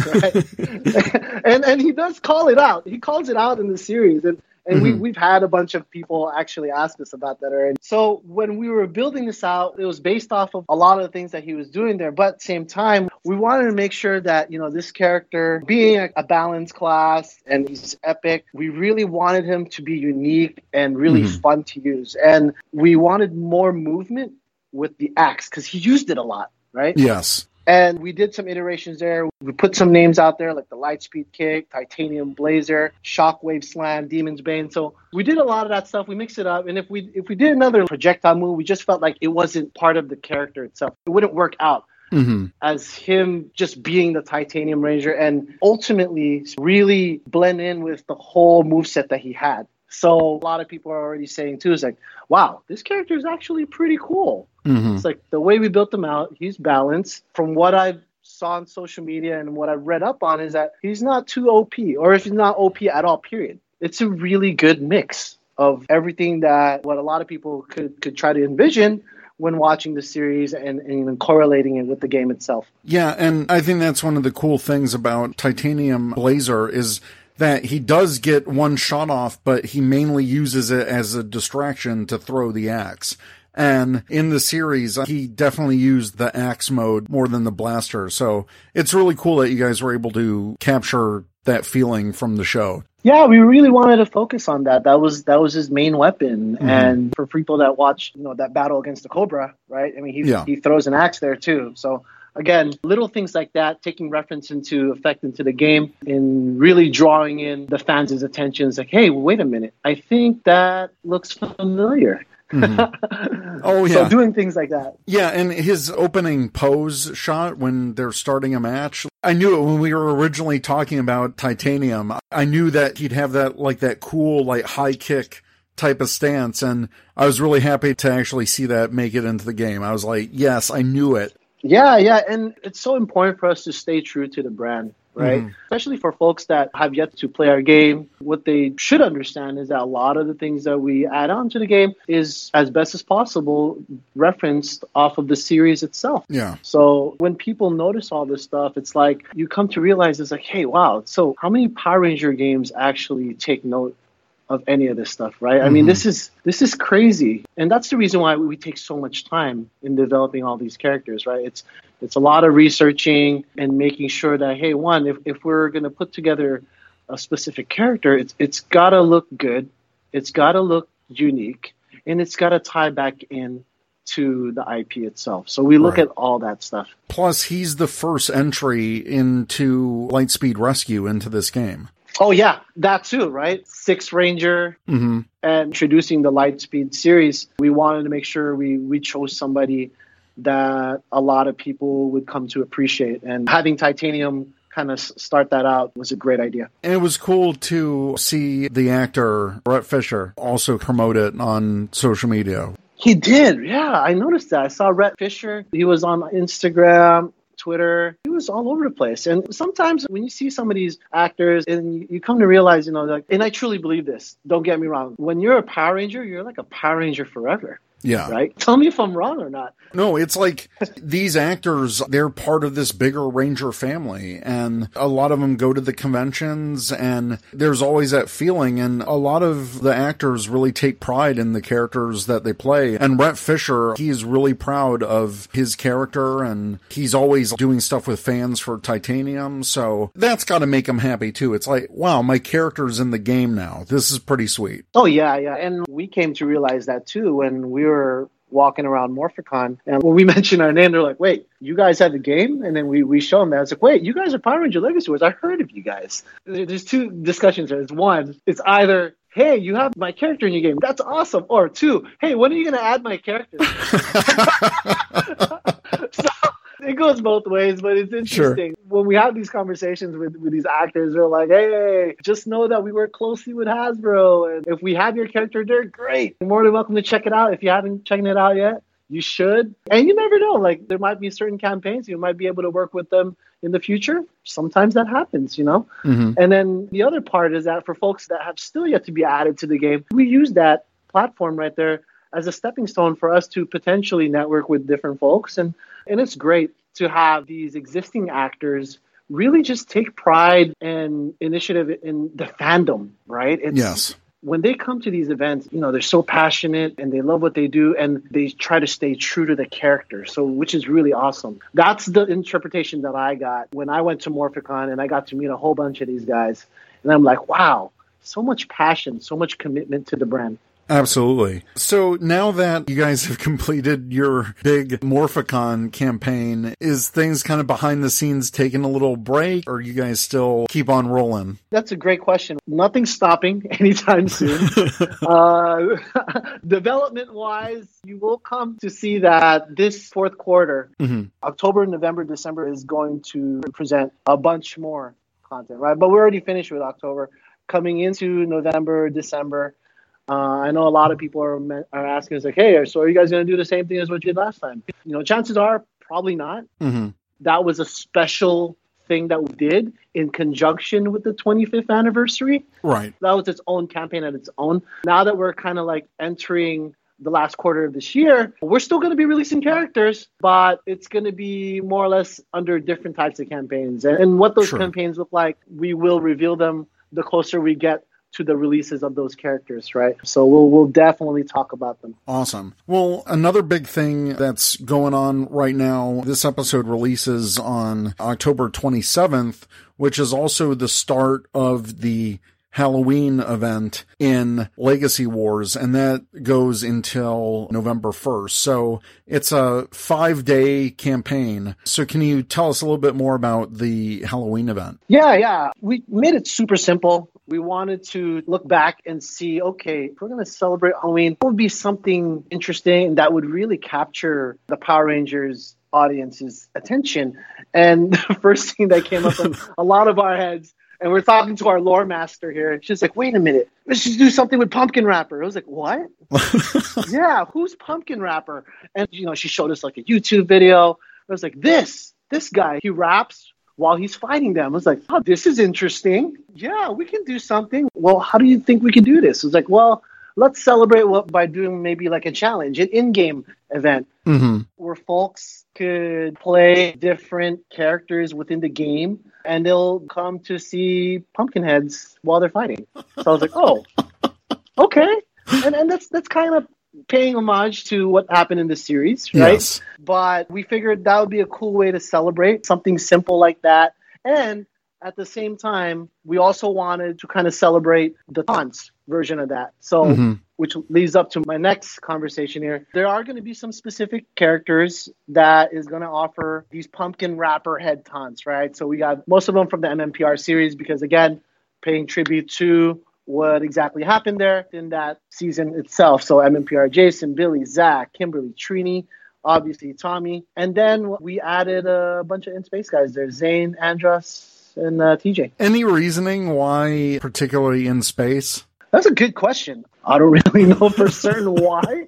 Right? and and he does call it out. He calls it out in the series. And and we, Mhm. we've had a bunch of people actually ask us about that already. So when we were building this out, it was based off of a lot of the things that he was doing there. But at the same time, we wanted to make sure that, you know, this character being a, a balanced class and he's epic, we really wanted him to be unique and really Mhm. fun to use. And we wanted more movement with the axe because he used it a lot, right? Yes. And we did some iterations there. We put some names out there like the Lightspeed Kick, Titanium Blazer, Shockwave Slam, Demon's Bane. So we did a lot of that stuff. We mixed it up. And if we if we did another projectile move, we just felt like it wasn't part of the character itself. It wouldn't work out hmm as him just being the Titanium Ranger and ultimately really blend in with the whole moveset that he had. So a lot of people are already saying too, is like, wow, this character is actually pretty cool. Hmm It's like the way we built him out, he's balanced. From what I saw on social media and what I've read up on is that he's not too OP, or if he's not OP at all, period. It's a really good mix of everything that what a lot of people could could try to envision when watching the series and, and even correlating it with the game itself. Yeah, and I think that's one of the cool things about Titanium Blazer is that he does get one shot off, but he mainly uses it as a distraction to throw the axe. And in the series, he definitely used the axe mode more than the blaster. So it's really cool that you guys were able to capture that feeling from the show. Yeah, we really wanted to focus on that. That was that was his main weapon. Mhm. And for people that watch, you know, that battle against the Cobra, right? I mean, he Yeah. he throws an axe there too. So again, little things like that, taking reference into effect into the game, and really drawing in the fans' attention. It's like, hey, wait a minute, I think that looks familiar. Mm-hmm. Oh, So yeah. doing things like that. Yeah, and his opening pose shot when they're starting a match, I knew it when we were originally talking about Titanium. I knew that he'd have that like that cool like high kick type of stance and I was really happy to actually see that make it into the game. I was like, "Yes, I knew it." Yeah, yeah, and it's so important for us to stay true to the brand, right? Mhm. Especially for folks that have yet to play our game. What they should understand is that a lot of the things that we add on to the game is as best as possible referenced off of the series itself. Yeah. So when people notice all this stuff, it's like you come to realize it's like, hey, wow, so how many Power Ranger games actually take note of any of this stuff, right? I mean, Mhm. this is this is crazy, and that's the reason why we take so much time in developing all these characters, right? It's it's a lot of researching and making sure that hey, one, if if we're gonna put together a specific character, it's it's gotta look good, it's gotta look unique, and it's gotta tie back in to the IP itself. So we look Right. at all that stuff. Plus, he's the first entry into Lightspeed Rescue into this game. Oh yeah, that too, right? Six Ranger Mhm. and introducing the Lightspeed series. We wanted to make sure we we chose somebody that a lot of people would come to appreciate, and having Titanium kind of start that out was a great idea. And it was cool to see the actor Rhett Fisher also promote it on social media. He did, yeah. I noticed that. I saw Rhett Fisher. He was on Instagram, Twitter. He was all over the place. And sometimes when you see some of these actors, and you- you come to realize, you know, like, and I truly believe this. Don't get me wrong. When you're a Power Ranger, you're like a Power Ranger forever. Yeah. Right? Tell me if I'm wrong or not. No, it's like these actors, they're part of this bigger Ranger family, and a lot of them go to the conventions, and there's always that feeling, and a lot of the actors really take pride in the characters that they play. And Rhett Fisher, he's really proud of his character, and he's always doing stuff with fans for Titanium, so that's gotta make him happy too. It's like, wow, my character's in the game now. This is pretty sweet. Oh yeah, yeah. And we came to realize that too when we were walking around Morphicon. And when we mentioned our name, they're like, wait, you guys have the game? And then we, we show them that. It's like, wait, you guys are Power Ranger Legacy Wars. I heard of you guys. There's two discussions there. It's one, it's either, hey, you have my character in your game. That's awesome. Or two, hey, when are you going to add my character? so it goes both ways, but it's interesting. Sure. When we have these conversations with, with these actors, they're like, hey, just know that we work closely with Hasbro. And if we have your character there, great. You're more than welcome to check it out. If you haven't checked it out yet, you should. And you never know. Like there might be certain campaigns you might be able to work with them in the future. Sometimes that happens, you know? Mm-hmm. And then the other part is that for folks that have still yet to be added to the game, we use that platform right there as a stepping stone for us to potentially network with different folks. And and it's great to have these existing actors really just take pride and initiative in the fandom, right? It's, yes when they come to these events, you know, they're so passionate and they love what they do and they try to stay true to the character. So, which is really awesome. That's the interpretation that I got when I went to Morphicon and I got to meet a whole bunch of these guys. And I'm like, wow, so much passion, so much commitment to the brand. Absolutely. So now that you guys have completed your big Morphicon campaign, is things kind of behind the scenes taking a little break or you guys still keep on rolling? That's a great question. Nothing's stopping anytime soon. uh, development wise, you will come to see that this fourth quarter, mm-hmm. October, November, December, is going to present a bunch more content, right? But we're already finished with October. Coming into November, December, uh, I know a lot of people are are asking us like, "Hey, so are you guys going to do the same thing as what you did last time?" You know, chances are probably not. Mm-hmm. That was a special thing that we did in conjunction with the 25th anniversary. Right. That was its own campaign and its own. Now that we're kind of like entering the last quarter of this year, we're still going to be releasing characters, but it's going to be more or less under different types of campaigns. And, and what those sure. campaigns look like, we will reveal them the closer we get to the releases of those characters, right? So we'll we'll definitely talk about them. Awesome. Well, another big thing that's going on right now, this episode releases on October 27th, which is also the start of the Halloween event in Legacy Wars, and that goes until November 1st. So it's a five day campaign. So can you tell us a little bit more about the Halloween event? Yeah, yeah. We made it super simple we wanted to look back and see okay, if we're going to celebrate Halloween, what would be something interesting that would really capture the Power Rangers audience's attention? And the first thing that came up in a lot of our heads, and we're talking to our lore master here, she's like, wait a minute, let's just do something with Pumpkin Rapper. I was like, what? yeah, who's Pumpkin Rapper? And, you know, she showed us like a YouTube video. I was like, this, this guy, he raps while he's fighting them. I was like, oh, this is interesting. Yeah, we can do something. Well, how do you think we can do this? I was like, well, let's celebrate what by doing maybe like a challenge, an in-game event mm-hmm. where folks could play different characters within the game and they'll come to see pumpkinheads while they're fighting. So I was like, oh, okay. And and that's that's kind of paying homage to what happened in the series, right? Yes. But we figured that would be a cool way to celebrate something simple like that. And at the same time, we also wanted to kind of celebrate the taunts version of that. So, mm-hmm. which leads up to my next conversation here. There are going to be some specific characters that is going to offer these Pumpkin Rapper head taunts, right? So, we got most of them from the MMPR series because, again, paying tribute to what exactly happened there in that season itself. So MMPR Jason, Billy, Zach, Kimberly, Trini, obviously Tommy. And then we added a bunch of in space guys There's Zhane, Andros, and uh, TJ. Any reasoning why, particularly in space? That's a good question. I don't really know for certain why.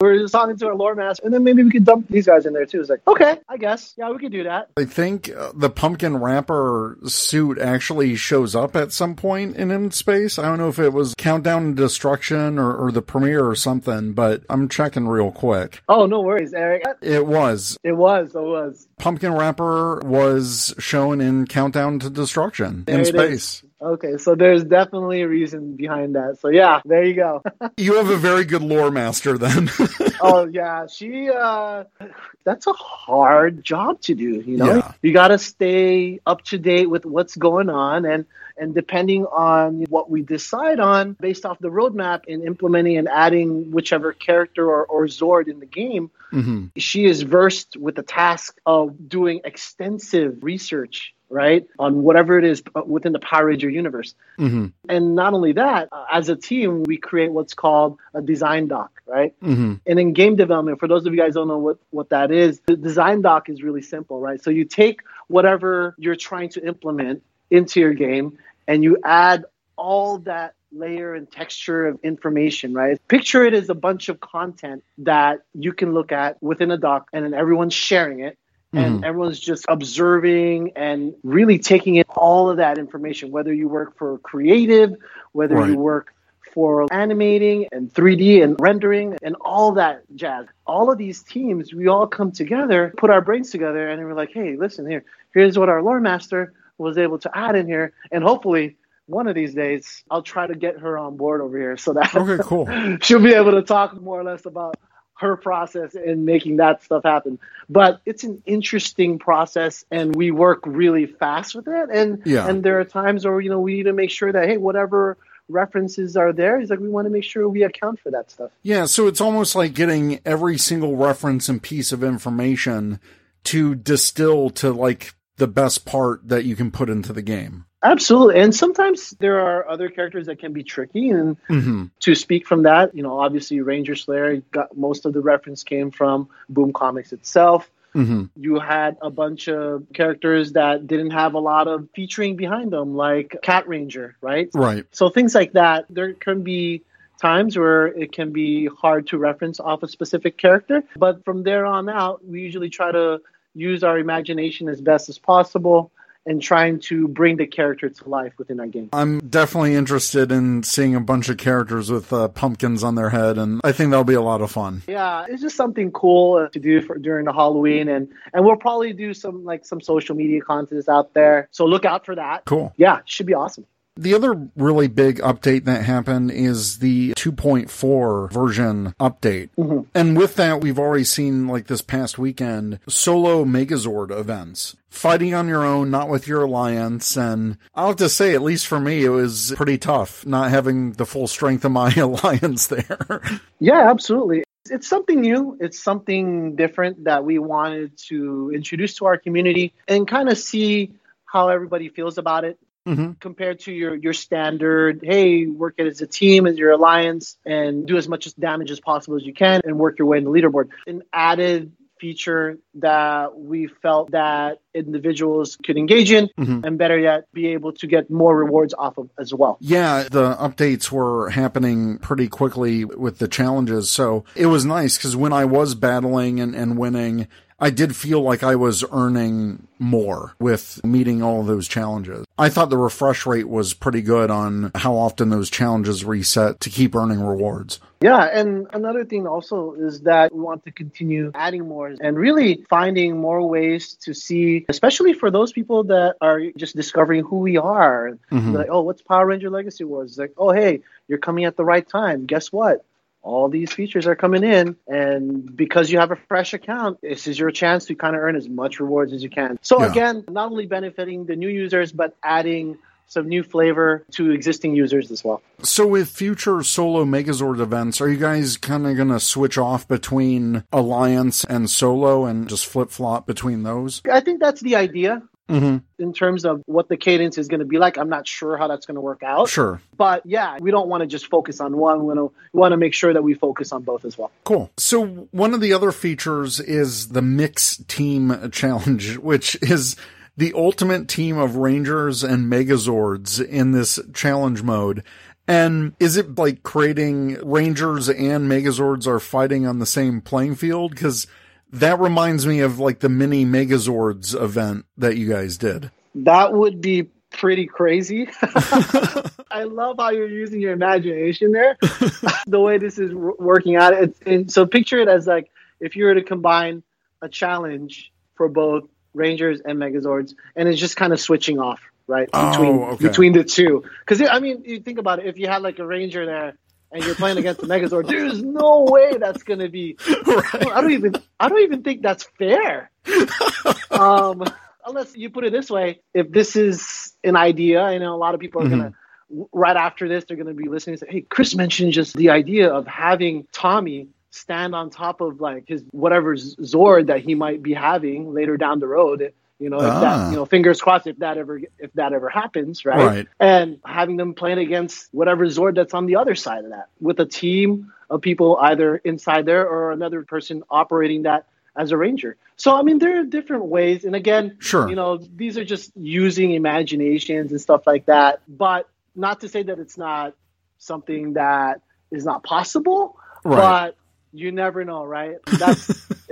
We're just talking to our lore master, and then maybe we could dump these guys in there too. It's like, okay, I guess, yeah, we could do that. I think uh, the Pumpkin Rapper suit actually shows up at some point in In Space. I don't know if it was Countdown to Destruction or, or the premiere or something, but I'm checking real quick. Oh, no worries, Eric. It was. It was. It was. Pumpkin Rapper was shown in Countdown to Destruction there in space. Is. Okay, so there's definitely a reason behind that. So yeah, there you go. you have a very good lore master then. oh yeah, she uh that's a hard job to do, you know. Yeah. You got to stay up to date with what's going on and and depending on what we decide on based off the roadmap in implementing and adding whichever character or, or Zord in the game, mm-hmm. she is versed with the task of doing extensive research right? On whatever it is uh, within the Power Ranger universe. Mm-hmm. And not only that, uh, as a team, we create what's called a design doc, right? Mm-hmm. And in game development, for those of you guys don't know what, what that is, the design doc is really simple, right? So you take whatever you're trying to implement into your game and you add all that layer and texture of information, right? Picture it as a bunch of content that you can look at within a doc and then everyone's sharing it and Mhm. everyone's just observing and really taking in all of that information, whether you work for creative, whether Right. you work for animating and 3D and rendering and all that jazz. All of these teams, we all come together, put our brains together, and we're like, hey, listen here, here's what our lore master was able to add in here. And hopefully, one of these days, I'll try to get her on board over here so that Okay, cool. she'll be able to talk more or less about her process in making that stuff happen. But it's an interesting process and we work really fast with it. And Yeah. and there are times where, you know, we need to make sure that, hey, whatever references are there, he's like, we want to make sure we account for that stuff. Yeah, so it's almost like getting every single reference and piece of information to distill to like the best part that you can put into the game. Absolutely. And sometimes there are other characters that can be tricky. And Mm-hmm. to speak from that, you know, obviously Ranger Slayer got most of the reference came from Boom Comics itself. Mm-hmm. You had a bunch of characters that didn't have a lot of featuring behind them, like Cat Ranger, right? Right. So things like that. There can be times where it can be hard to reference off a specific character, but from there on out, we usually try to use our imagination as best as possible and trying to bring the character to life within our game. I'm definitely interested in seeing a bunch of characters with uh, pumpkins on their head, and I think that'll be a lot of fun. Yeah, it's just something cool to do for during the Halloween, and and we'll probably do some like some social media contests out there. So look out for that. Cool. Yeah, should be awesome. The other really big update that happened is the 2.4 version update. Mhm. And with that, we've already seen, like this past weekend, solo Megazord events. Fighting on your own, not with your alliance. And I'll have to say, at least for me, it was pretty tough not having the full strength of my alliance there. Yeah, absolutely. It's something new. It's something different that we wanted to introduce to our community and kind of see how everybody feels about it mm-hmm. compared to your your standard hey work it as a team as your alliance and do as much damage as possible as you can and work your way in the leaderboard an added feature that we felt that individuals could engage in Mhm. and better yet be able to get more rewards off of as well Yeah, the updates were happening pretty quickly with the challenges. So it was nice because when I was battling and, and winning, I did feel like I was earning more with meeting all those challenges. I thought the refresh rate was pretty good on how often those challenges reset to keep earning rewards. Yeah, and another thing also is that we want to continue adding more and really finding more ways to see, especially for those people that are just discovering who we are. Mhm. Like, oh, what's Power Ranger Legacy Wars? It's like, oh, hey, you're coming at the right time. Guess what? All these features are coming in, and because you have a fresh account, this is your chance to kind of earn as much rewards as you can. So Yeah. again, not only benefiting the new users, but adding some new flavor to existing users as well. So with future solo Megazord events, are you guys kind of going to switch off between Alliance and solo and just flip flop between those? I think that's the idea. Mm-hmm. in terms of what the cadence is going to be like. I'm not sure how that's going to work out. Sure. But yeah, we don't want to just focus on one. We want to, we want to make sure that we focus on both as well. Cool. So one of the other features is the Mix Team Challenge, which is the ultimate team of Rangers and Megazords in this challenge mode. And is it like creating Rangers and Megazords are fighting on the same playing field? Because that reminds me of like the mini Megazords event that you guys did. That would be pretty crazy. I love how you're using your imagination there. the way this is working out. It's, and so picture it as like if you were to combine a challenge for both Rangers and Megazords, and it's just kind of switching off, right? Oh, Between okay. between the two. Because I mean, you think about it. If you had like a Ranger there. And you're playing against the Megazord. There's no way that's gonna be. I don't even. I don't even think that's fair. um, unless you put it this way, if this is an idea, I know a lot of people are gonna right after this, they're gonna be listening and say, "Hey, Chris mentioned just the idea of having Tommy stand on top of like his whatever Zord that he might be having later down the road." You know, if Ah. that you know, fingers crossed if that ever if that ever happens, right? Right. And having if that ever if that ever happens, right? Right. And having them playing against whatever Zord that's on the other side of that with a team of people either inside there or another person operating that as a ranger. So I mean, there are different ways, and again, Sure. you know, these are just using imaginations and stuff like that. But not to say that it's not something that is not possible, Right. but you never know, right? That's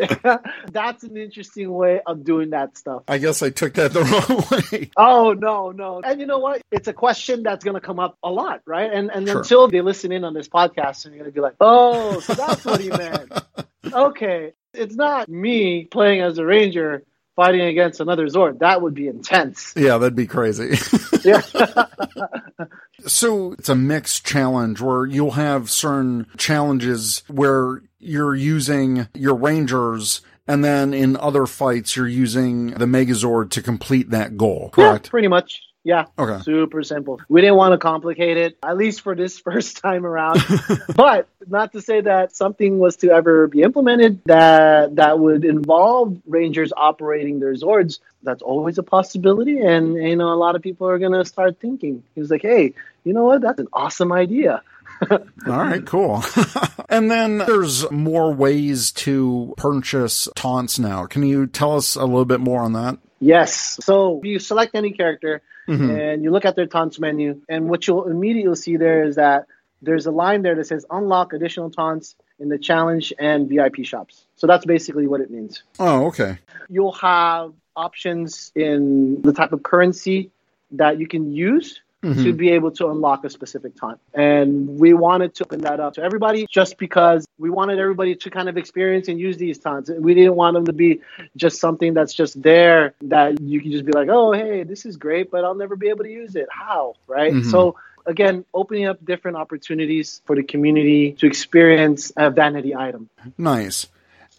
that's an interesting way of doing that stuff. I guess I took that the wrong way. Oh no, no. And you know what? It's a question that's gonna come up a lot, right? And and Sure. until they listen in on this podcast and you're gonna be like, Oh, so that's what he meant. okay. It's not me playing as a ranger fighting against another Zord. That would be intense. Yeah, that'd be crazy. Yeah. so it's a mixed challenge where you'll have certain challenges where you're using your rangers and then in other fights you're using the Megazord to complete that goal, correct? Yeah, pretty much. Yeah. Okay. Super simple. We didn't want to complicate it, at least for this first time around. but not to say that something was to ever be implemented that that would involve rangers operating their Zords. That's always a possibility, and you know a lot of people are gonna start thinking. He was like, "Hey, you know what? That's an awesome idea." All right, cool. and then there's more ways to purchase taunts now. Can you tell us a little bit more on that? Yes. So you select any character Mhm. and you look at their taunts menu, and what you'll immediately see there is that there's a line there that says unlock additional taunts in the challenge and VIP shops. So that's basically what it means. Oh, okay. You'll have options in the type of currency that you can use to Mhm. be able to unlock a specific taunt. And we wanted to open that up to everybody just because we wanted everybody to kind of experience and use these taunts. We didn't want them to be just something that's just there that you can just be like, oh, hey, this is great, but I'll never be able to use it. How? Right? Mhm. So, again, opening up different opportunities for the community to experience a vanity item. Nice.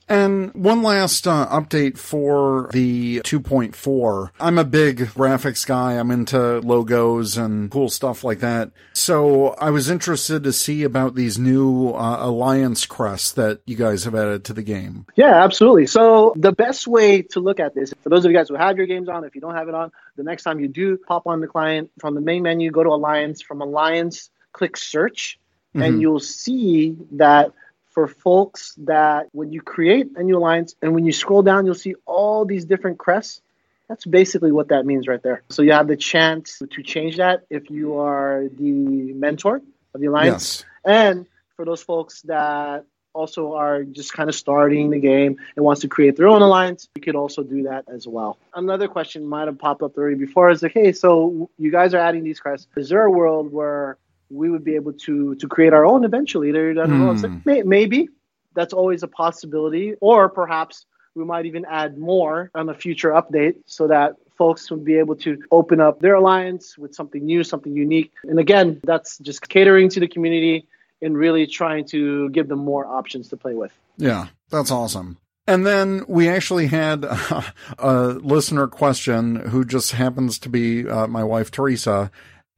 And one last uh, update for the 2.4. I'm a big graphics guy. I'm into logos and cool stuff like that. So I was interested to see about these new uh, Alliance crests that you guys have added to the game. Yeah, absolutely. So the best way to look at this, for those of you guys who have your games on, if you don't have it on, the next time you do pop on the client from the main menu, go to Alliance. From Alliance, click Search, Mhm. and you'll see that for folks that when you create a new alliance and when you scroll down, you'll see all these different crests. That's basically what that means right there. So you have the chance to change that if you are the mentor of the alliance. Yes. And for those folks that also are just kind of starting the game and wants to create their own alliance, you could also do that as well. Another question might have popped up already before is like, hey, so you guys are adding these crests. Is there a world where we would be able to to create our own eventually later down the road? It's Hmm. like, may, maybe that's always a possibility, or perhaps we might even add more on a future update so that folks would be able to open up their alliance with something new, something unique. And again, that's just catering to the community and really trying to give them more options to play with. Yeah, that's awesome. And then we actually had uh, a listener question who just happens to be uh, my wife, Teresa.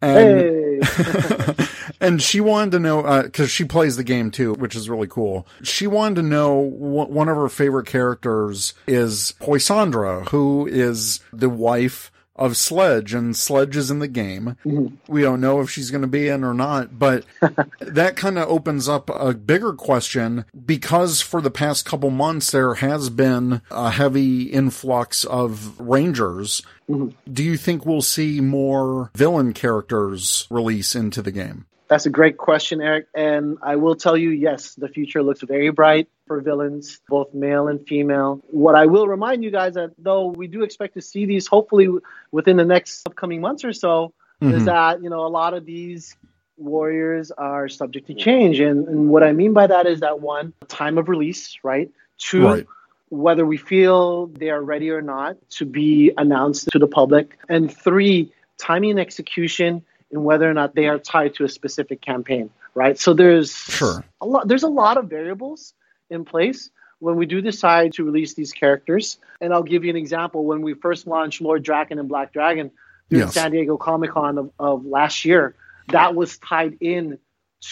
And Hey. and she wanted to know uh, because she plays the game too, which is really cool. She wanted to know wh- one of her favorite characters is Poisandra, who is the wife of Sledge, and Sledge is in the game. Mm-hmm. We don't know if she's going to be in or not, but that kind of opens up a bigger question because for the past couple months there has been a heavy influx of Rangers. Mm-hmm. Do you think we'll see more villain characters release into the game? That's a great question, Eric. And I will tell you, yes, the future looks very bright for villains, both male and female. What I will remind you guys that though we do expect to see these hopefully within the next upcoming months or so, is Mhm. that, you know, a lot of these warriors are subject to change. And, and what I mean by that is that one, time of release, right? Two, Right. whether we feel they are ready or not to be announced to the public. And three, timing and execution and whether or not they are tied to a specific campaign, right? So there's Sure. a lot there's a lot of variables in place when we do decide to release these characters. And I'll give you an example. When we first launched Lord Draken and Black Dragon during Yes. San Diego Comic Con of, of last year, that was tied in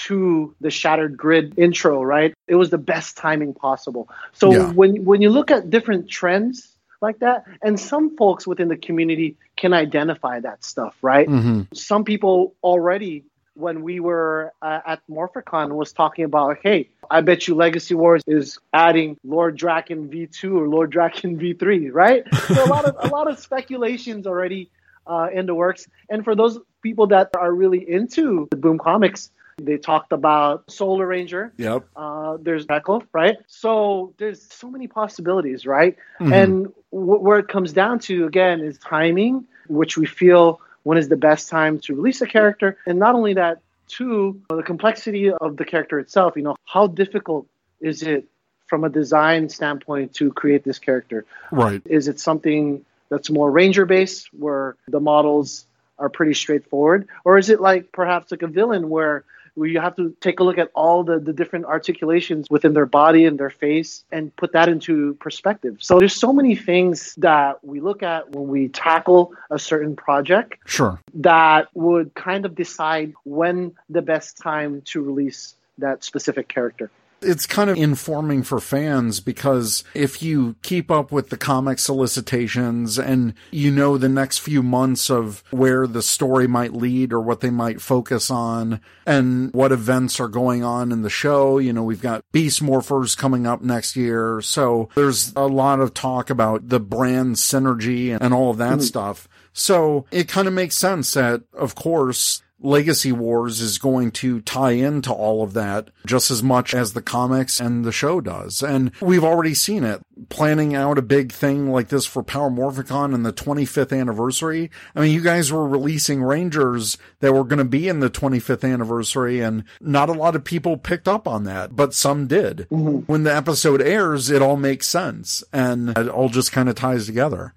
to the Shattered Grid intro, right? It was the best timing possible. So Yeah. when when you look at different trends like that. And some folks within the community can identify that stuff, right? Mhm. Some people already, when we were uh, at Morphicon, was talking about, hey, I bet you Legacy Wars is adding Lord Draken V2 or Lord Draken V3, right? So a lot of a lot of speculations already uh, in the works. And for those people that are really into the Boom Comics, they talked about Solar Ranger. Yep. Uh, there's Echo, right? So there's so many possibilities, right? Mhm. And w- where it comes down to again is timing, which we feel when is the best time to release a character, and not only that, two the complexity of the character itself. You know, how difficult is it from a design standpoint to create this character? Right. Is it something that's more ranger based where the models are pretty straightforward? Or is it like perhaps like a villain where where you have to take a look at all the, the different articulations within their body and their face and put that into perspective. So there's so many things that we look at when we tackle a certain project Sure. that would kind of decide when the best time to release that specific character. It's kind of informing for fans because if you keep up with the comic solicitations and you know the next few months of where the story might lead or what they might focus on and what events are going on in the show, you know, we've got Beast Morphers coming up next year. So there's a lot of talk about the brand synergy and all of that Mhm. stuff. So it kind of makes sense that, of course, Legacy Wars is going to tie into all of that just as much as the comics and the show does. And we've already seen it. Planning out a big thing like this for Power Morphicon and the 25th anniversary. I mean, you guys were releasing Rangers that were going to be in the 25th anniversary and not a lot of people picked up on that, but some did. Mm-hmm. When the episode airs, it all makes sense and it all just kind of ties together.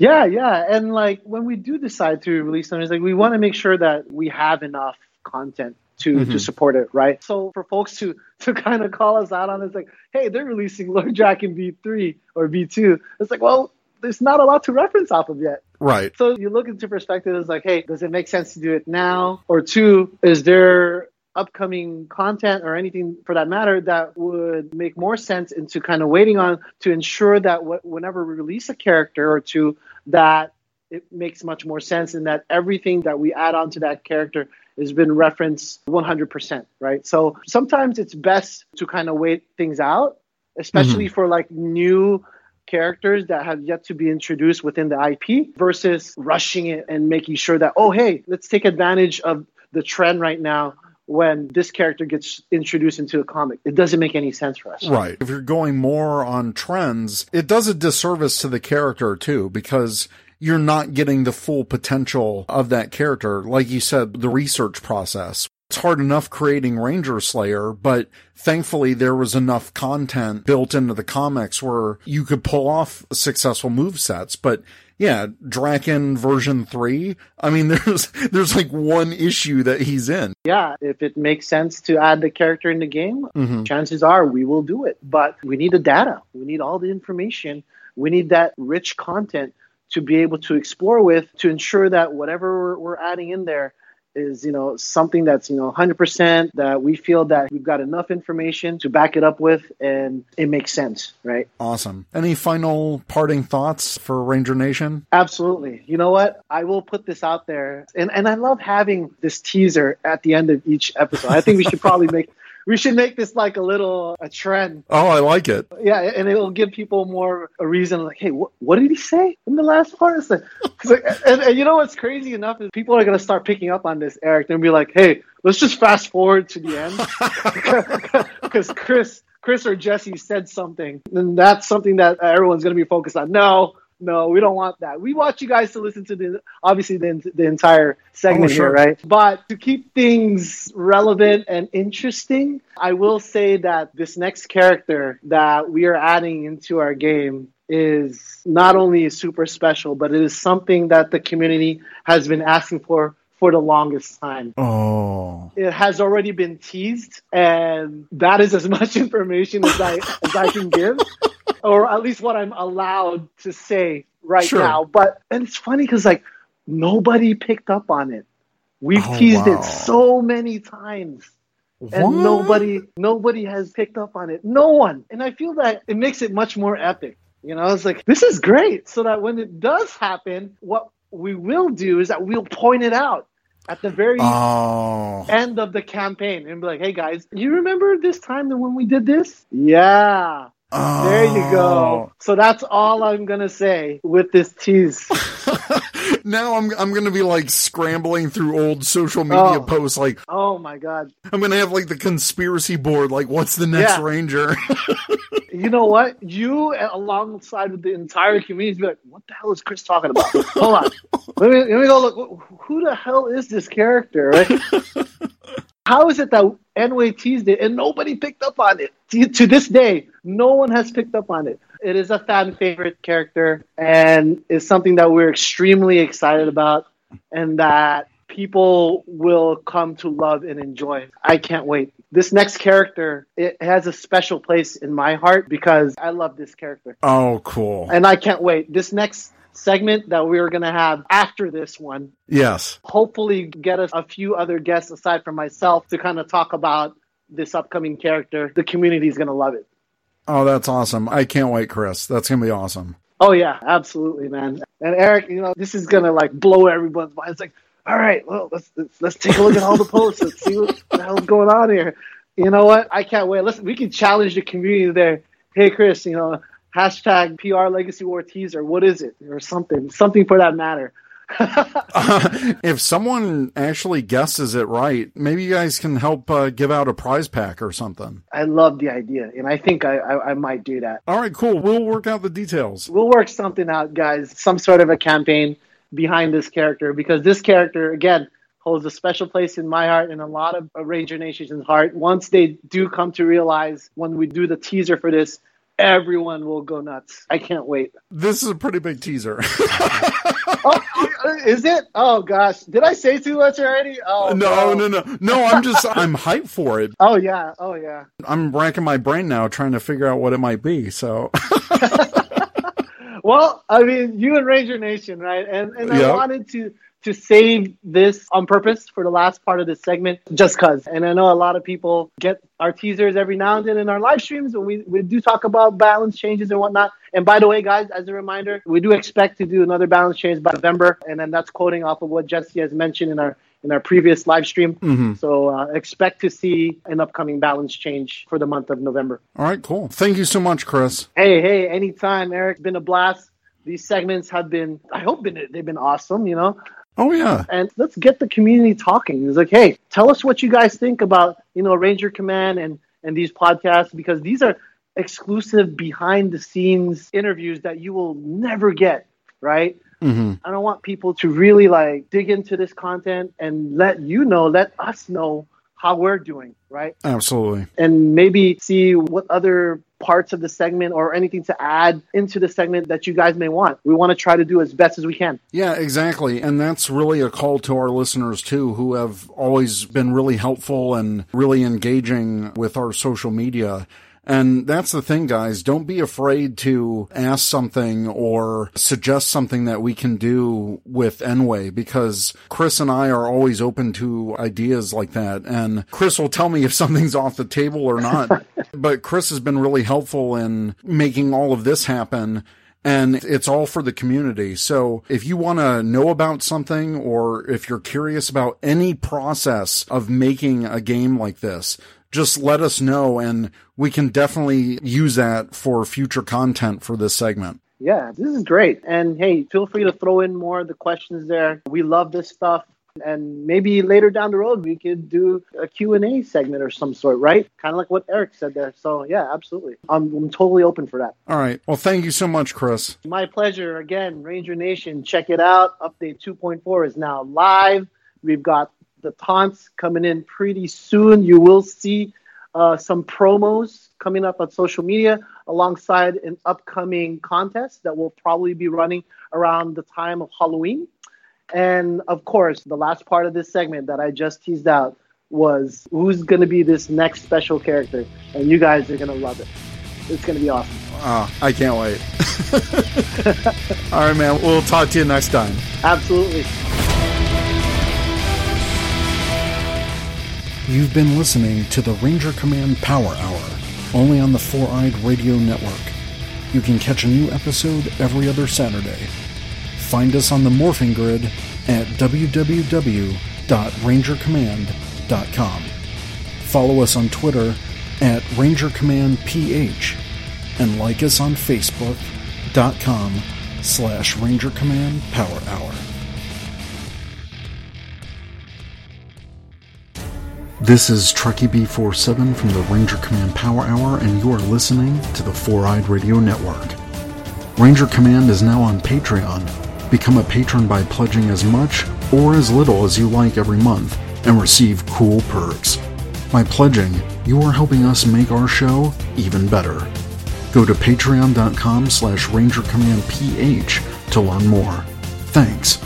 Yeah, yeah. And like when we do decide to release something, it's like we want to make sure that we have enough content to, to Mhm. support it, right? So for folks to to kind of call us out on it's like, hey, they're releasing Lord Draken V3 or V2. It's like, well, there's not a lot to reference off of yet. Right. So you look into perspective, it's like, hey, does it make sense to do it now? Or two, is there upcoming content or anything for that matter that would make more sense into kind of waiting on to ensure that wh- whenever we release a character or two, that it makes much more sense and that everything that we add on to that character has been referenced 100%, right? So sometimes it's best to kind of wait things out, especially mm-hmm. for like new characters that have yet to be introduced within the IP versus rushing it and making sure that, oh, hey, let's take advantage of the trend right now when this character gets introduced into a comic. It doesn't make any sense for us. Right. If you're going more on trends, it does a disservice to the character too, because you're not getting the full potential of that character. Like you said, the research process. It's hard enough creating Ranger Slayer, but thankfully there was enough content built into the comics where you could pull off successful move sets. But yeah, Draken version three. I mean, there's, there's like one issue that he's in. Yeah, if it makes sense to add the character in the game, Mhm. chances are we will do it. But we need the data, we need all the information, we need that rich content to be able to explore with to ensure that whatever we're, we're adding in there is you know something that's you know 100% that we feel that we've got enough information to back it up with and it makes sense right Awesome. Any final parting thoughts for Ranger Nation? Absolutely. You know what? I will put this out there. And and I love having this teaser at the end of each episode. I think we should probably make we should make this like a little a trend. Oh, I like it. Yeah, and it'll give people more a reason like, hey, what, what did he say in the last part? It's like, it's like and, and you know what's crazy enough is people are gonna start picking up on this, Eric. They'll be like, hey, let's just fast forward to the end. Because Chris Chris or Jesse said something, and that's something that everyone's going to be focused on. No, no, we don't want that. We want you guys to listen to the obviously the, the entire segment Oh, sure. here, right? But to keep things relevant and interesting, I will say that this next character that we are adding into our game is not only super special, but it is something that the community has been asking for for the longest time Oh. it has already been teased, and that is as much information as I as I can give, or at least what I'm allowed to say right Sure. now. But and it's funny because like nobody picked up on it. We've Oh, teased wow. it so many times. What? And nobody nobody has picked up on it. No one. And I feel that it makes it much more epic. You know, it's like this is great. So that when it does happen, what we will do is that we'll point it out at the very Oh. end of the campaign and be like, "Hey guys, you remember this time that when we did this? Yeah." There you Oh. go. So that's all I'm gonna say with this tease. Now I'm I'm gonna be like scrambling through old social media Oh. posts. Like Oh my god! I'm gonna have like the conspiracy board. Like, what's the next Yeah. Ranger? You know what? You alongside with the entire community be like, "What the hell is Chris talking about?" Hold on, let me let me go look. Who the hell is this character? Right? How is it that nWay teased it and nobody picked up on it? To, to this day, no one has picked up on it. It is a fan favorite character and is something that we're extremely excited about and that people will come to love and enjoy. I can't wait. This next character, it has a special place in my heart because I love this character. oh, cool. And I can't wait. This next segment that we're going to have after this one Yes. hopefully get us a few other guests aside from myself to kind of talk about this upcoming character. The community is going to love it. Oh, that's awesome. I can't wait, Chris. That's gonna be awesome. Oh yeah, absolutely, man. And Eric, you know, this is going to like blow everyone's mind. It's like, all right, well, let's let's, let's take a look at all the posts. Let's see what the hell's going on here. You know what? I can't wait. Listen, we can challenge the community there. Hey, Chris, you know, hashtag PR Legacy War teaser. What is it, or something, something for that matter. if someone actually guesses it right, maybe you guys can help uh, give out a prize pack or something. I love the idea, and I think I, I, I might do that. All right, cool. We'll work out the details. We'll work something out, guys. Some sort of a campaign behind this character because this character, again, holds a special place in my heart and a lot of Ranger Nation's heart. Once they do come to realize when we do the teaser for this, everyone will go nuts. I can't wait. This is a pretty big teaser. oh, uh, is it? Oh gosh, did I say too much already? Oh no, no, no, no. I'm just I'm hyped for it. Oh yeah, oh yeah. I'm racking my brain now trying to figure out what it might be. So Well, I mean, you and Ranger Nation, right? And and I Yep. wanted to to save this on purpose for the last part of this segment, just cause. And I know a lot of people get our teasers every now and then in our live streams when we, we do talk about balance changes and whatnot. And by the way, guys, as a reminder, we do expect to do another balance change by November, and then that's quoting off of what Jesse has mentioned in our in our previous live stream. Mhm. So uh, expect to see an upcoming balance change for the month of November. all right, cool. Thank you so much, Chris. Hey, hey, anytime, Eric. It's been a blast. These segments have been, I hope, been, they've been awesome. You know. Oh yeah. And let's get the community talking. It's like, hey, tell us what you guys think about, you know, Ranger Command and and these podcasts because these are exclusive behind the scenes interviews that you will never get, right? Mm-hmm. I don't want people to really like dig into this content and let you know, let us know how we're doing, right? Absolutely. and maybe see what other parts of the segment or anything to add into the segment that you guys may want. We want to try to do as best as we can. Yeah, exactly. And that's really a call to our listeners too, who have always been really helpful and really engaging with our social media. And that's the thing, guys. Don't be afraid to ask something or suggest something that we can do with nWay because Chris and I are always open to ideas like that. And Chris will tell me if something's off the table or not. but Chris has been really helpful in making all of this happen and it's all for the community. So if you want to know about something or if you're curious about any process of making a game like this, just let us know and we can definitely use that for future content for this segment. Yeah, this is great. And hey, feel free to throw in more of the questions there. We love this stuff. And maybe later down the road, we could do a Q&A segment or some sort, right? Kind of like what Eric said there. So yeah, absolutely. I'm, I'm totally open for that. All right. Well, thank you so much, Chris. My pleasure. Again, Ranger Nation, check it out. Update 2.4 is now live. We've got the taunts coming in pretty soon. You will see uh, some promos coming up on social media alongside an upcoming contest that will probably be running around the time of Halloween. And of course, the last part of this segment that I just teased out was who's going to be this next special character. And you guys are going to love it. It's going to be awesome. Oh, I can't wait. All right, man. We'll talk to you next time. Absolutely. You've been listening to the Ranger Command Power Hour, only on the Four Eyed Radio Network. You can catch a new episode every other Saturday. Find us on the Morphing Grid at www.rangercommand.com. Follow us on Twitter at RangerCommandPH and like us on Facebook.com slash Ranger Command Power Hour. This is Truckee B47 from the Ranger Command Power Hour, and you are listening to the Four Eyed Radio Network. Ranger Command is now on Patreon. Become a patron by pledging as much or as little as you like every month and receive cool perks. By pledging, you are helping us make our show even better. Go to patreon.com slash rangercommandph to learn more. Thanks.